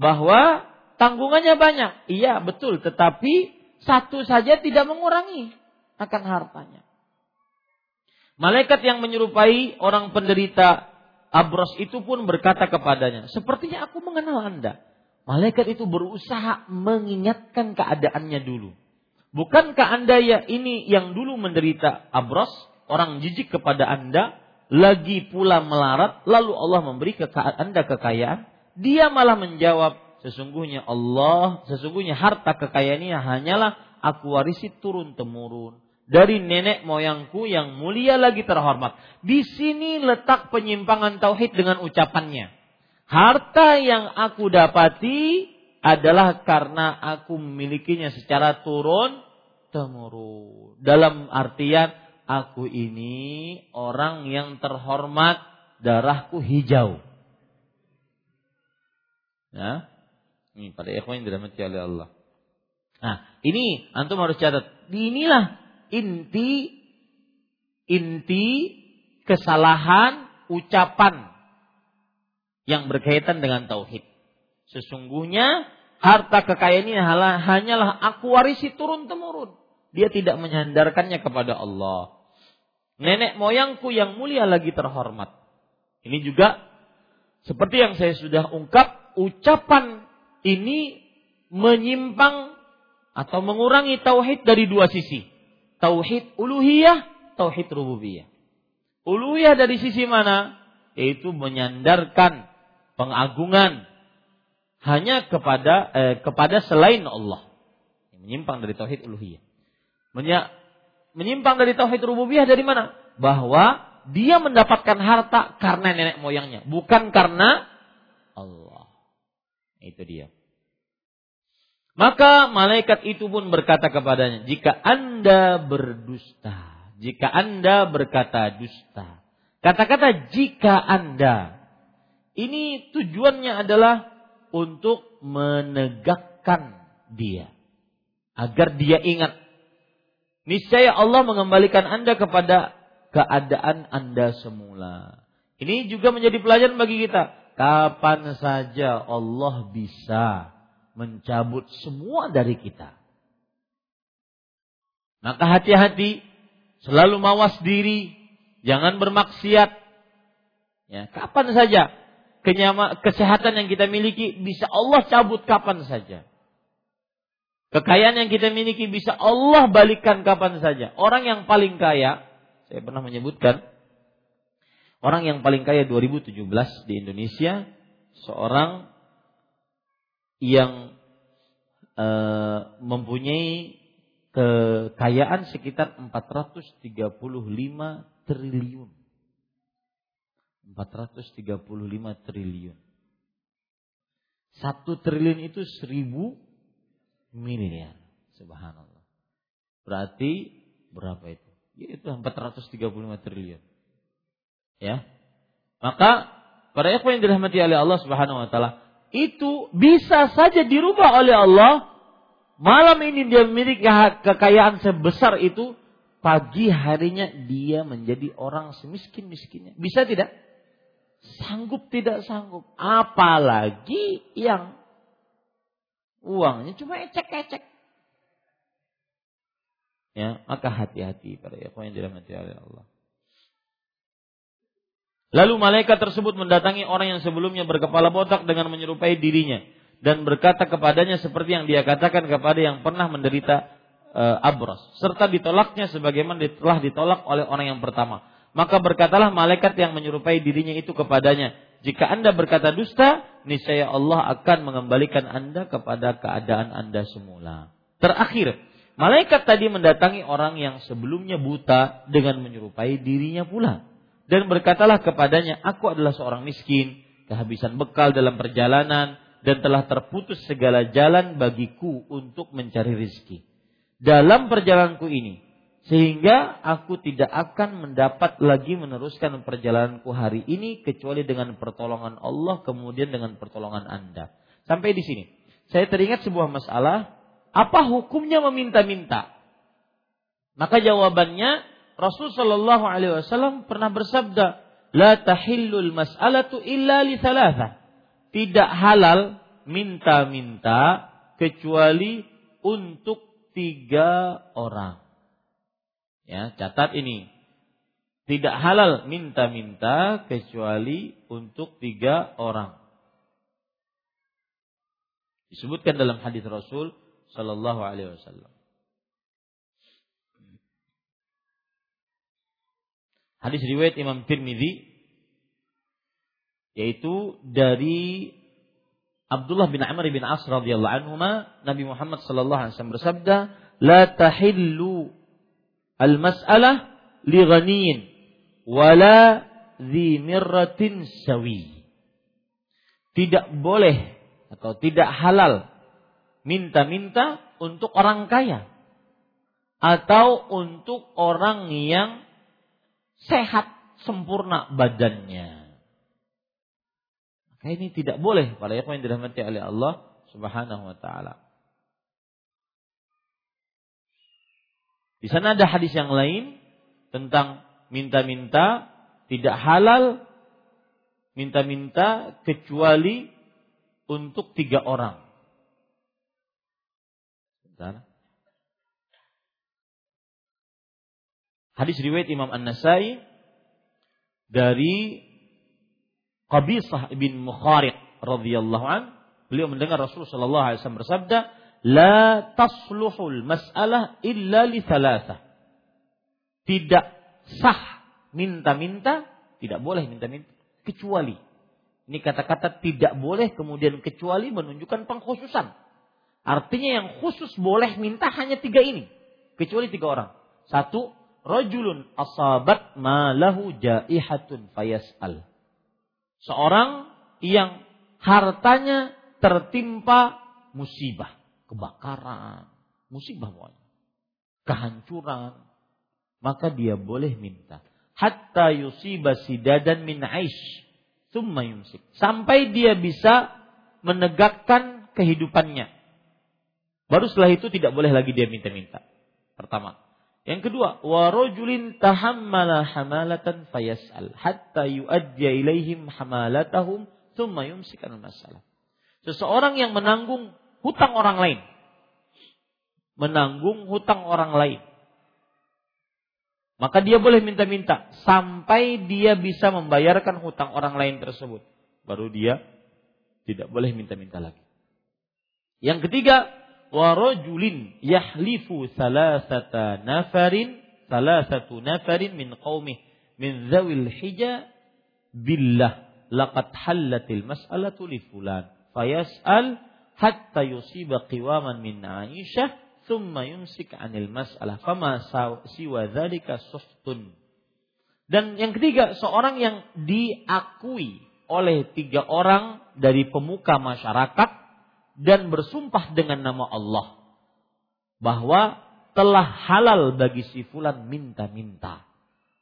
Bahwa tanggungannya banyak. Iya, betul. Tetapi satu saja tidak mengurangi akan hartanya. Malaikat yang menyerupai orang penderita Abros itu pun berkata kepadanya, sepertinya aku mengenal Anda. Malaikat itu berusaha mengingatkan keadaannya dulu. Bukankah Anda ya ini yang dulu menderita Abros, orang jijik kepada Anda, lagi pula melarat, lalu Allah memberi ke Anda kekayaan, dia malah menjawab, sesungguhnya Allah, sesungguhnya harta kekayaan ini hanyalah aku warisi turun temurun dari nenek moyangku yang mulia lagi terhormat. Di sini letak penyimpangan tauhid dengan ucapannya. Harta yang aku dapati adalah karena aku memilikinya secara turun temurun. Dalam artian aku ini orang yang terhormat, darahku hijau. Ya. Ini pada ikhwan yang dirahmati oleh Allah. Nah, ini antum harus catat. Inilah inti inti kesalahan ucapan yang berkaitan dengan tauhid. Sesungguhnya harta kekayaan ini hanyalah aku warisi turun temurun. Dia tidak menyandarkannya kepada Allah nenek moyangku yang mulia lagi terhormat. Ini juga seperti yang saya sudah ungkap, ucapan ini menyimpang atau mengurangi tauhid dari dua sisi. Tauhid uluhiyah, tauhid rububiyah. Uluhiyah dari sisi mana? Yaitu menyandarkan pengagungan hanya kepada eh, kepada selain Allah. Menyimpang dari tauhid uluhiyah menyimpang dari tauhid rububiyah dari mana? Bahwa dia mendapatkan harta karena nenek moyangnya, bukan karena Allah. Itu dia. Maka malaikat itu pun berkata kepadanya, jika Anda berdusta, jika Anda berkata dusta. Kata-kata jika Anda, ini tujuannya adalah untuk menegakkan dia. Agar dia ingat niscaya Allah mengembalikan Anda kepada keadaan Anda semula. Ini juga menjadi pelajaran bagi kita. Kapan saja Allah bisa mencabut semua dari kita. Maka hati-hati, selalu mawas diri, jangan bermaksiat. Ya, kapan saja kenyama, kesehatan yang kita miliki bisa Allah cabut kapan saja. Kekayaan yang kita miliki bisa Allah balikkan kapan saja. Orang yang paling kaya, saya pernah menyebutkan, Orang yang paling kaya 2017 di Indonesia seorang yang e, mempunyai kekayaan sekitar 435 triliun. 435 triliun. Satu triliun itu seribu miliar. Subhanallah. Berarti berapa itu? Ya, itu 435 triliun. Ya. Maka para ikhwan yang dirahmati oleh Allah Subhanahu wa taala, itu bisa saja dirubah oleh Allah. Malam ini dia memiliki kekayaan sebesar itu, pagi harinya dia menjadi orang semiskin-miskinnya. Bisa tidak? Sanggup tidak sanggup. Apalagi yang uangnya cuma ecek-ecek. Ya, maka hati-hati para yang dirahmati oleh Allah. Lalu malaikat tersebut mendatangi orang yang sebelumnya berkepala botak dengan menyerupai dirinya dan berkata kepadanya seperti yang dia katakan kepada yang pernah menderita e, abros serta ditolaknya sebagaimana telah ditolak oleh orang yang pertama. Maka berkatalah malaikat yang menyerupai dirinya itu kepadanya, jika Anda berkata dusta, niscaya Allah akan mengembalikan Anda kepada keadaan Anda semula. Terakhir, malaikat tadi mendatangi orang yang sebelumnya buta dengan menyerupai dirinya pula dan berkatalah kepadanya, aku adalah seorang miskin, kehabisan bekal dalam perjalanan, dan telah terputus segala jalan bagiku untuk mencari rizki. Dalam perjalananku ini, sehingga aku tidak akan mendapat lagi meneruskan perjalananku hari ini kecuali dengan pertolongan Allah kemudian dengan pertolongan Anda. Sampai di sini. Saya teringat sebuah masalah, apa hukumnya meminta-minta? Maka jawabannya Rasul Shallallahu Alaihi Wasallam pernah bersabda, tahillul mas'alatu illa li thalatha. Tidak halal minta-minta kecuali untuk tiga orang. Ya, catat ini. Tidak halal minta-minta kecuali untuk tiga orang. Disebutkan dalam hadis Rasul Shallallahu Alaihi Wasallam. Hadis riwayat Imam Tirmidzi yaitu dari Abdullah bin Amr bin As radhiyallahu anhu Nabi Muhammad sallallahu alaihi wasallam bersabda la tahillu al-mas'alah li ghaniyin wala dhi mirratin sawi. Tidak boleh atau tidak halal minta-minta untuk orang kaya atau untuk orang yang sehat sempurna badannya. Maka ini tidak boleh para yang dirahmati oleh Allah Subhanahu wa taala. Di sana ada hadis yang lain tentang minta-minta tidak halal minta-minta kecuali untuk tiga orang. Sebentar. Hadis riwayat Imam An-Nasai dari Qabisah bin Mukhariq radhiyallahu an. Beliau mendengar Rasulullah sallallahu alaihi wasallam bersabda la tasluhul mas'alah illa li thalathah tidak sah minta-minta tidak boleh minta-minta kecuali. Ini kata-kata tidak boleh kemudian kecuali menunjukkan pengkhususan. Artinya yang khusus boleh minta hanya tiga ini kecuali tiga orang. Satu rajulun asabat ma lahu jaihatun fayas'al. Seorang yang hartanya tertimpa musibah, kebakaran, musibah pokoknya. Kehancuran, maka dia boleh minta. Hatta yusiba sidadan min aish, summa yumsik. Sampai dia bisa menegakkan kehidupannya. Baru setelah itu tidak boleh lagi dia minta-minta. Pertama. Yang kedua, warojulin tahammala hamalatan fayas'al hatta yu'addiya ilaihim hamalatahum thumma yumsikan masalah. Seseorang yang menanggung hutang orang lain. Menanggung hutang orang lain. Maka dia boleh minta-minta sampai dia bisa membayarkan hutang orang lain tersebut. Baru dia tidak boleh minta-minta lagi. Yang ketiga, wa rajulin yahlifu salasata nafarin salasatu nafarin min qaumih min zawil hija billah laqad hallatil mas'alatu li fulan. Fayas'al hatta yusiba qiwaman min Aisyah thumma yumsik 'anil mas'alah. Fama siwa dzalika suhtun. Dan yang ketiga seorang yang diakui oleh tiga orang dari pemuka masyarakat dan bersumpah dengan nama Allah bahwa telah halal bagi si fulan minta-minta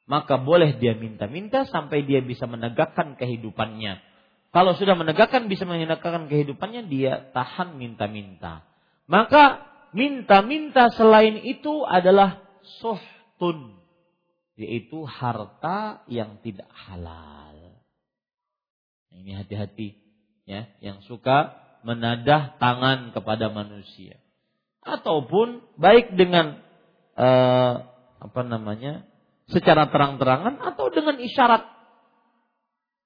maka boleh dia minta-minta sampai dia bisa menegakkan kehidupannya. Kalau sudah menegakkan bisa menegakkan kehidupannya, dia tahan minta-minta. Maka minta-minta selain itu adalah sohtun, yaitu harta yang tidak halal. Nah, ini hati-hati ya, yang suka menadah tangan kepada manusia, ataupun baik dengan uh, apa namanya secara terang-terangan atau dengan isyarat.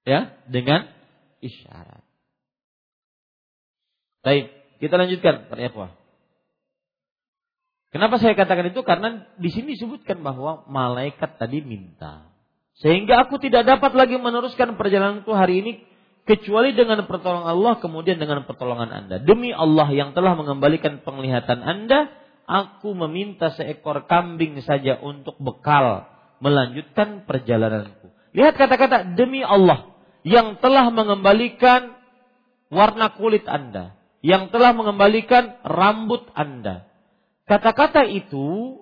Ya, dengan isyarat. Baik, kita lanjutkan ikhwah. Kenapa saya katakan itu? Karena di sini disebutkan bahwa malaikat tadi minta. Sehingga aku tidak dapat lagi meneruskan perjalananku hari ini kecuali dengan pertolongan Allah kemudian dengan pertolongan Anda. Demi Allah yang telah mengembalikan penglihatan Anda, aku meminta seekor kambing saja untuk bekal melanjutkan perjalananku. Lihat kata-kata demi Allah yang telah mengembalikan warna kulit Anda, yang telah mengembalikan rambut Anda. Kata-kata itu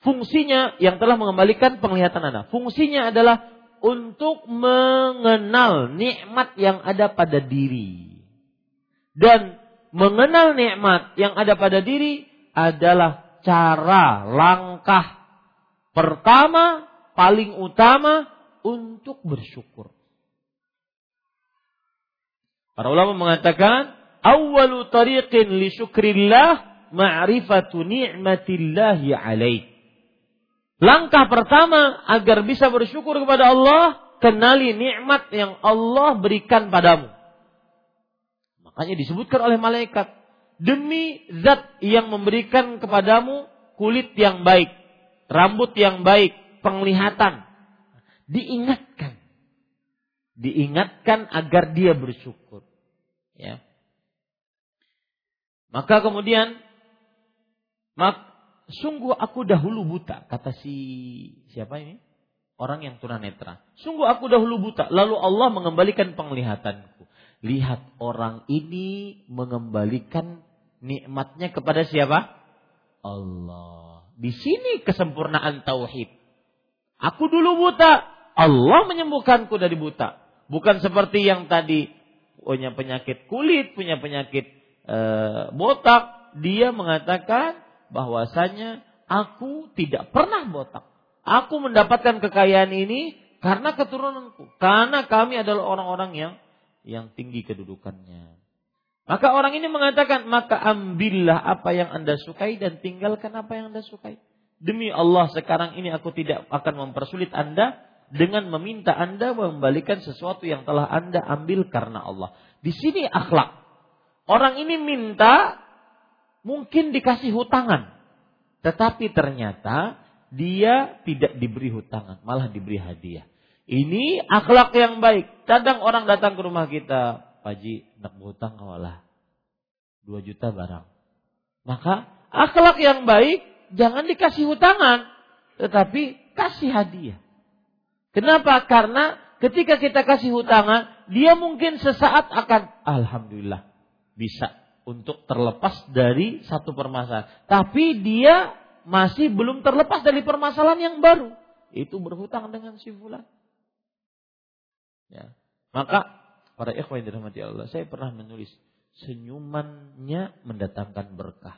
fungsinya yang telah mengembalikan penglihatan Anda. Fungsinya adalah untuk mengenal nikmat yang ada pada diri. Dan mengenal nikmat yang ada pada diri adalah cara, langkah Pertama, paling utama untuk bersyukur. Para ulama mengatakan, awalu tariqin li syukrillah ma'rifatu ni'matillahi alaih. Langkah pertama agar bisa bersyukur kepada Allah, kenali nikmat yang Allah berikan padamu. Makanya disebutkan oleh malaikat, demi zat yang memberikan kepadamu kulit yang baik, rambut yang baik, penglihatan. Diingatkan. Diingatkan agar dia bersyukur. Ya. Maka kemudian mak, sungguh aku dahulu buta kata si siapa ini? Orang yang tunanetra. Sungguh aku dahulu buta, lalu Allah mengembalikan penglihatanku. Lihat orang ini mengembalikan nikmatnya kepada siapa? Allah. Di sini kesempurnaan tauhid. Aku dulu buta, Allah menyembuhkanku dari buta. Bukan seperti yang tadi punya penyakit kulit, punya penyakit e, botak, dia mengatakan bahwasanya aku tidak pernah botak. Aku mendapatkan kekayaan ini karena keturunanku, karena kami adalah orang-orang yang yang tinggi kedudukannya. Maka orang ini mengatakan, maka ambillah apa yang anda sukai dan tinggalkan apa yang anda sukai. Demi Allah sekarang ini aku tidak akan mempersulit anda dengan meminta anda mengembalikan sesuatu yang telah anda ambil karena Allah. Di sini akhlak. Orang ini minta mungkin dikasih hutangan. Tetapi ternyata dia tidak diberi hutangan, malah diberi hadiah. Ini akhlak yang baik. Kadang orang datang ke rumah kita, Paji nak berhutang kawalah. Dua juta barang. Maka akhlak yang baik jangan dikasih hutangan. Tetapi kasih hadiah. Kenapa? Karena ketika kita kasih hutangan, dia mungkin sesaat akan Alhamdulillah bisa untuk terlepas dari satu permasalahan. Tapi dia masih belum terlepas dari permasalahan yang baru. Itu berhutang dengan si fulan. Ya. Maka Para ikhwan yang dirahmati Allah, saya pernah menulis senyumannya mendatangkan berkah.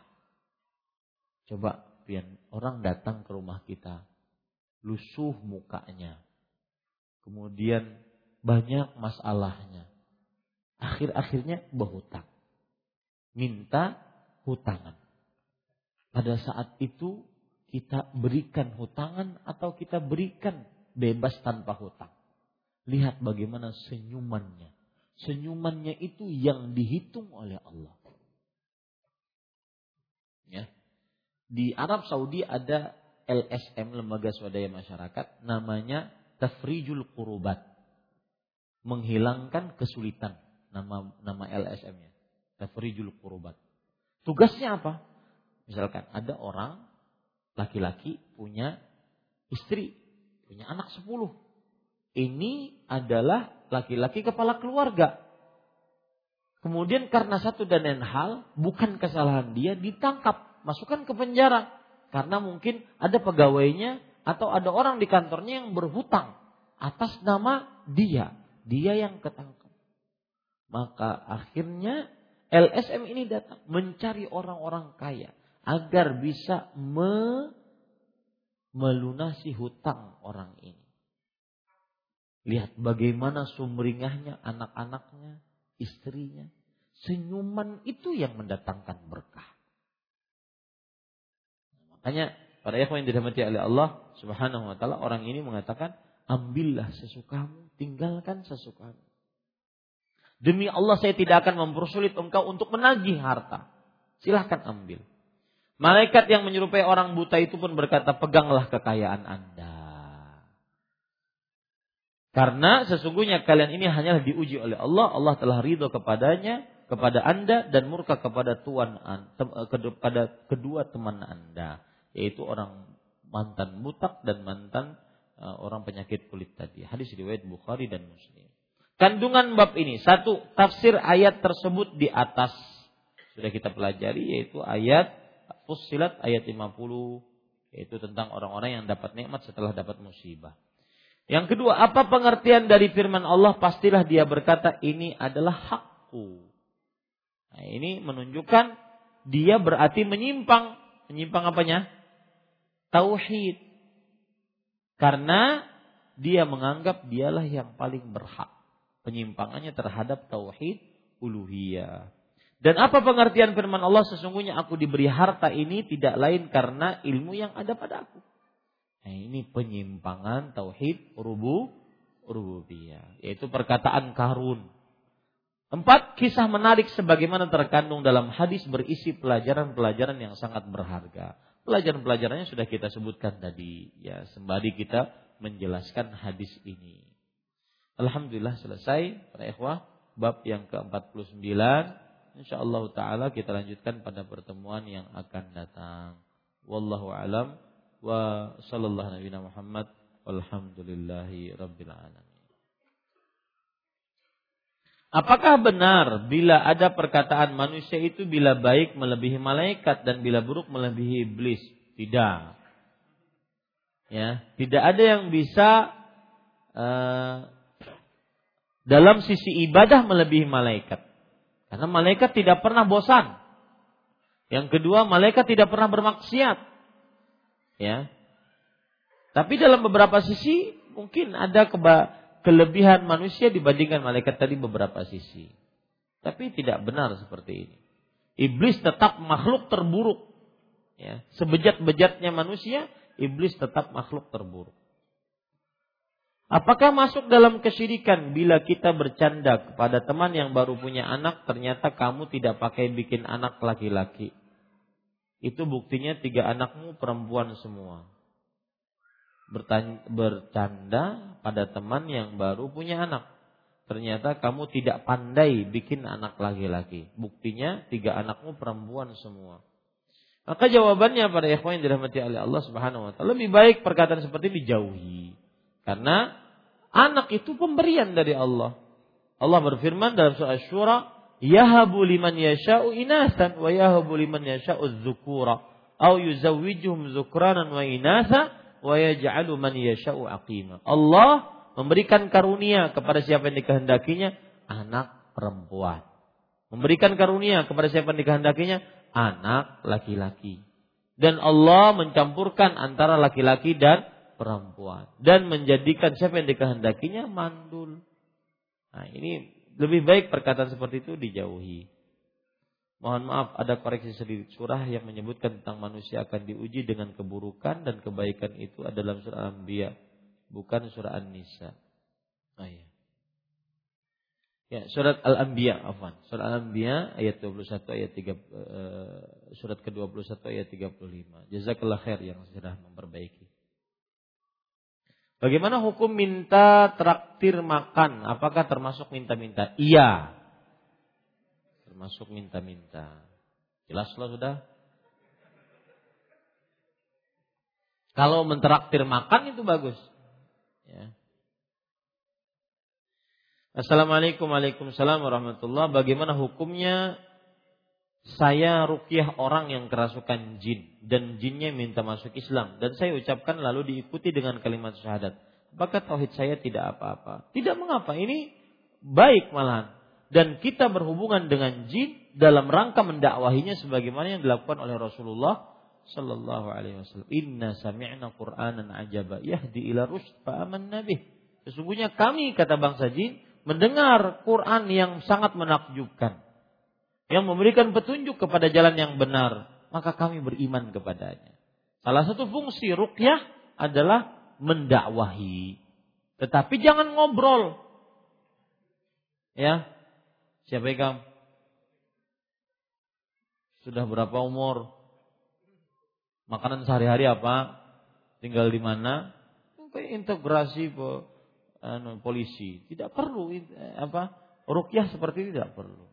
Coba pian orang datang ke rumah kita, lusuh mukanya. Kemudian banyak masalahnya. Akhir-akhirnya berhutang. Minta hutangan. Pada saat itu kita berikan hutangan atau kita berikan bebas tanpa hutang. Lihat bagaimana senyumannya senyumannya itu yang dihitung oleh Allah. Ya. Di Arab Saudi ada LSM Lembaga Swadaya Masyarakat namanya Tafrijul Qurubat. menghilangkan kesulitan nama nama LSM-nya. Tafrijul Qurubat. Tugasnya apa? Misalkan ada orang laki-laki punya istri, punya anak sepuluh. Ini adalah laki-laki kepala keluarga. Kemudian karena satu dan lain hal, bukan kesalahan dia, ditangkap, masukkan ke penjara. Karena mungkin ada pegawainya atau ada orang di kantornya yang berhutang atas nama dia. Dia yang ketangkap. Maka akhirnya LSM ini datang mencari orang-orang kaya agar bisa me melunasi hutang orang ini. Lihat bagaimana sumringahnya anak-anaknya, istrinya. Senyuman itu yang mendatangkan berkah. Makanya pada ikhwan yang dirahmati oleh Allah Subhanahu wa taala orang ini mengatakan, "Ambillah sesukamu, tinggalkan sesukamu." Demi Allah saya tidak akan mempersulit engkau untuk menagih harta. Silahkan ambil. Malaikat yang menyerupai orang buta itu pun berkata, "Peganglah kekayaan Anda." Karena sesungguhnya kalian ini hanyalah diuji oleh Allah, Allah telah ridho kepadanya, kepada Anda dan murka kepada tuan eh, kepada kedua teman Anda, yaitu orang mantan butak dan mantan uh, orang penyakit kulit tadi. Hadis riwayat Bukhari dan Muslim. Kandungan bab ini satu tafsir ayat tersebut di atas sudah kita pelajari yaitu ayat Fussilat ayat 50 yaitu tentang orang-orang yang dapat nikmat setelah dapat musibah. Yang kedua, apa pengertian dari firman Allah? Pastilah dia berkata, ini adalah hakku. Nah, ini menunjukkan dia berarti menyimpang. Menyimpang apanya? Tauhid. Karena dia menganggap dialah yang paling berhak. Penyimpangannya terhadap tauhid uluhiyah. Dan apa pengertian firman Allah? Sesungguhnya aku diberi harta ini tidak lain karena ilmu yang ada pada aku. Nah, ini penyimpangan tauhid rubu rububiyah, yaitu perkataan Karun. Empat kisah menarik sebagaimana terkandung dalam hadis berisi pelajaran-pelajaran yang sangat berharga. Pelajaran-pelajarannya sudah kita sebutkan tadi, ya sembari kita menjelaskan hadis ini. Alhamdulillah selesai para ikhwah bab yang ke-49. Insyaallah taala kita lanjutkan pada pertemuan yang akan datang. Wallahu alam wa sallallahu nabi Muhammad walhamdulillahi rabbil alamin. Apakah benar bila ada perkataan manusia itu bila baik melebihi malaikat dan bila buruk melebihi iblis? Tidak. Ya, tidak ada yang bisa uh, dalam sisi ibadah melebihi malaikat. Karena malaikat tidak pernah bosan. Yang kedua, malaikat tidak pernah bermaksiat. Ya. Tapi dalam beberapa sisi mungkin ada keba kelebihan manusia dibandingkan malaikat tadi beberapa sisi. Tapi tidak benar seperti ini. Iblis tetap makhluk terburuk. Ya, sebejat-bejatnya manusia, iblis tetap makhluk terburuk. Apakah masuk dalam kesyirikan bila kita bercanda kepada teman yang baru punya anak ternyata kamu tidak pakai bikin anak laki-laki? Itu buktinya tiga anakmu perempuan semua. bercanda pada teman yang baru punya anak. Ternyata kamu tidak pandai bikin anak laki-laki. Buktinya tiga anakmu perempuan semua. Maka jawabannya pada ikhwan yang dirahmati oleh Allah Subhanahu wa taala lebih baik perkataan seperti dijauhi. Karena anak itu pemberian dari Allah. Allah berfirman dalam surah Asy-Syura, yahabu liman yasha'u inasan wa yahabu liman yasha'u dzukura au yuzawwijuhum dzukranan wa inasa wa yaj'alu man yasha'u aqima. Allah memberikan karunia kepada siapa yang dikehendakinya anak perempuan. Memberikan karunia kepada siapa yang dikehendakinya anak laki-laki. Dan Allah mencampurkan antara laki-laki dan perempuan dan menjadikan siapa yang dikehendakinya mandul. Nah, ini lebih baik perkataan seperti itu dijauhi. Mohon maaf ada koreksi sedikit surah yang menyebutkan tentang manusia akan diuji dengan keburukan dan kebaikan itu adalah surah Al-Anbiya, bukan surah An-Nisa. Oh iya. Ya, surat Al-Anbiya, afwan. Surat Al-Anbiya ayat 21 ayat 3 uh, eh, surat ke-21 ayat 35. Jazakallah khair yang sudah memperbaiki. Bagaimana hukum minta traktir makan? Apakah termasuk minta-minta? Iya. Termasuk minta-minta. Jelas loh sudah? Kalau mentraktir makan itu bagus. Ya. Assalamualaikum Waalaikumsalam warahmatullah. Bagaimana hukumnya saya rukyah orang yang kerasukan jin dan jinnya minta masuk Islam dan saya ucapkan lalu diikuti dengan kalimat syahadat. Apakah tauhid saya tidak apa-apa? Tidak mengapa, ini baik malahan. Dan kita berhubungan dengan jin dalam rangka mendakwahinya sebagaimana yang dilakukan oleh Rasulullah sallallahu alaihi wasallam. Inna sami'na Qur'anan ajaba yahdi ila rusyd fa amanna bih. Sesungguhnya kami kata bangsa jin mendengar Quran yang sangat menakjubkan yang memberikan petunjuk kepada jalan yang benar, maka kami beriman kepadanya. Salah satu fungsi rukyah adalah mendakwahi. Tetapi jangan ngobrol. Ya. Siapa yang Sudah berapa umur? Makanan sehari-hari apa? Tinggal di mana? Integrasi anu, polisi. Tidak perlu apa? Rukyah seperti itu tidak perlu.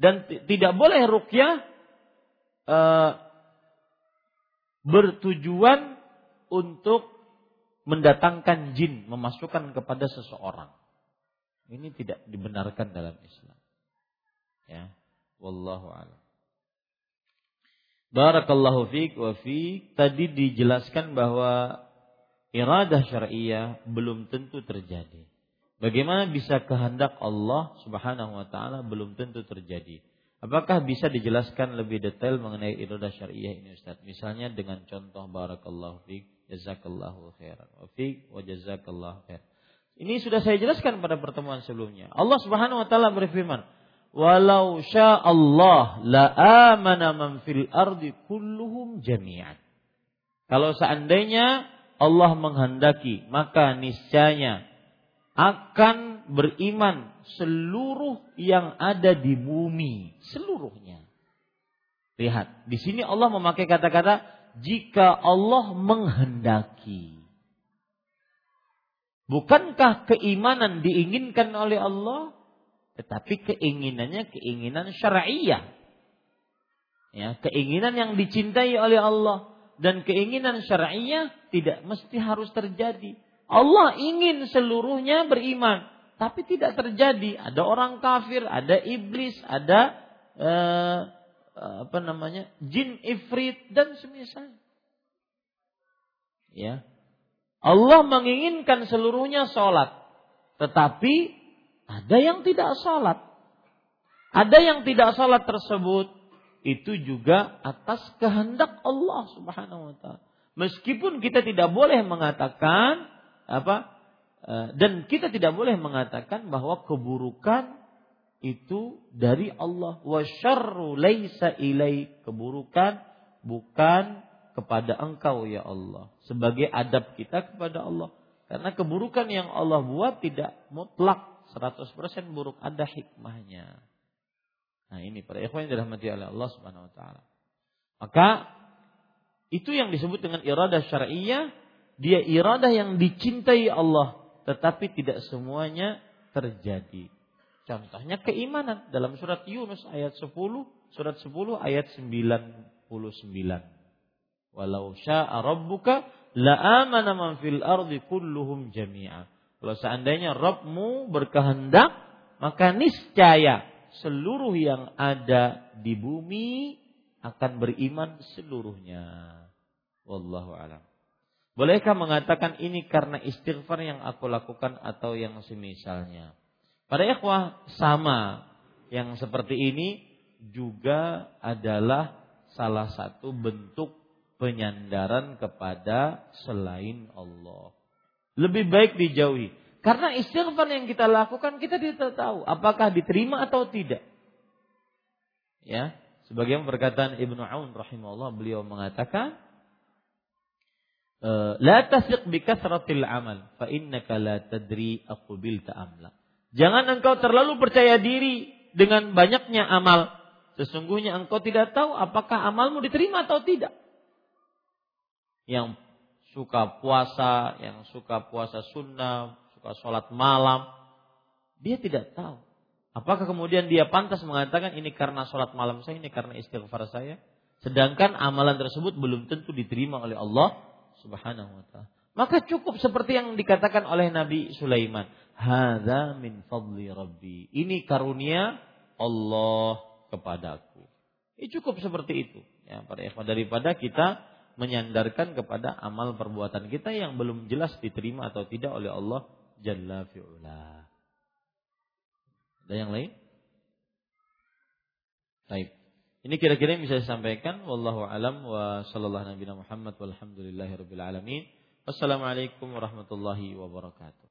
Dan tidak boleh rukyah e, bertujuan untuk mendatangkan jin, memasukkan kepada seseorang. Ini tidak dibenarkan dalam Islam. Ya, wallahu a'lam. Barakallahu fiik wa fiik. Tadi dijelaskan bahwa iradah syariah belum tentu terjadi. Bagaimana bisa kehendak Allah Subhanahu wa taala belum tentu terjadi. Apakah bisa dijelaskan lebih detail mengenai iradah syariah ini Ustaz? Misalnya dengan contoh barakallahu fiik, jazakallahu khairan. Wa fiik wa jazakallahu khair. Ini sudah saya jelaskan pada pertemuan sebelumnya. Allah Subhanahu wa taala berfirman, "Walau Allah la amana man fil ardi kulluhum jami'an." Kalau seandainya Allah menghendaki, maka niscaya akan beriman seluruh yang ada di bumi, seluruhnya. Lihat, di sini Allah memakai kata-kata jika Allah menghendaki. Bukankah keimanan diinginkan oleh Allah? Tetapi keinginannya keinginan syariah. Ya, keinginan yang dicintai oleh Allah dan keinginan syariah tidak mesti harus terjadi. Allah ingin seluruhnya beriman, tapi tidak terjadi. Ada orang kafir, ada iblis, ada eh, apa namanya jin ifrit dan semisal. Ya, Allah menginginkan seluruhnya sholat, tetapi ada yang tidak sholat. Ada yang tidak sholat tersebut itu juga atas kehendak Allah Subhanahu wa taala. Meskipun kita tidak boleh mengatakan apa? Eh, dan kita tidak boleh mengatakan bahwa keburukan itu dari Allah. Wa laisa ilai. Keburukan bukan kepada engkau ya Allah. Sebagai adab kita kepada Allah. Karena keburukan yang Allah buat tidak mutlak. 100% buruk ada hikmahnya. Nah ini para ikhwan yang dirahmati oleh Allah Subhanahu wa taala. Maka itu yang disebut dengan iradah syariah dia iradah yang dicintai Allah, tetapi tidak semuanya terjadi. Contohnya keimanan dalam surat Yunus ayat 10, surat 10 ayat 99. Walau syaa rabbuka la amana man fil ardi kulluhum jami'a. Kalau seandainya Rabbmu berkehendak, maka niscaya seluruh yang ada di bumi akan beriman seluruhnya. Wallahu alam. Bolehkah mengatakan ini karena istighfar yang aku lakukan atau yang semisalnya? Pada ikhwah sama yang seperti ini juga adalah salah satu bentuk penyandaran kepada selain Allah. Lebih baik dijauhi. Karena istighfar yang kita lakukan kita tidak tahu apakah diterima atau tidak. Ya, sebagian perkataan Ibnu Aun rahimahullah beliau mengatakan la tasik bi kasratil amal fa innaka la tadri aqbil ta'amla. Jangan engkau terlalu percaya diri dengan banyaknya amal. Sesungguhnya engkau tidak tahu apakah amalmu diterima atau tidak. Yang suka puasa, yang suka puasa sunnah, suka sholat malam, dia tidak tahu. Apakah kemudian dia pantas mengatakan ini karena sholat malam saya, ini karena istighfar saya? Sedangkan amalan tersebut belum tentu diterima oleh Allah Subhanahu wa taala. Maka cukup seperti yang dikatakan oleh Nabi Sulaiman. Hadza min fadli rabbi. Ini karunia Allah kepadaku. Ini cukup seperti itu. Ya, para ikhwan daripada kita menyandarkan kepada amal perbuatan kita yang belum jelas diterima atau tidak oleh Allah Jalla fi'ula. Ada yang lain? Baik. Ini kira-kira yang bisa saya sampaikan. Wallahu alam wa sallallahu nabi Muhammad walhamdulillahi rabbil alamin. Wassalamualaikum warahmatullahi wabarakatuh.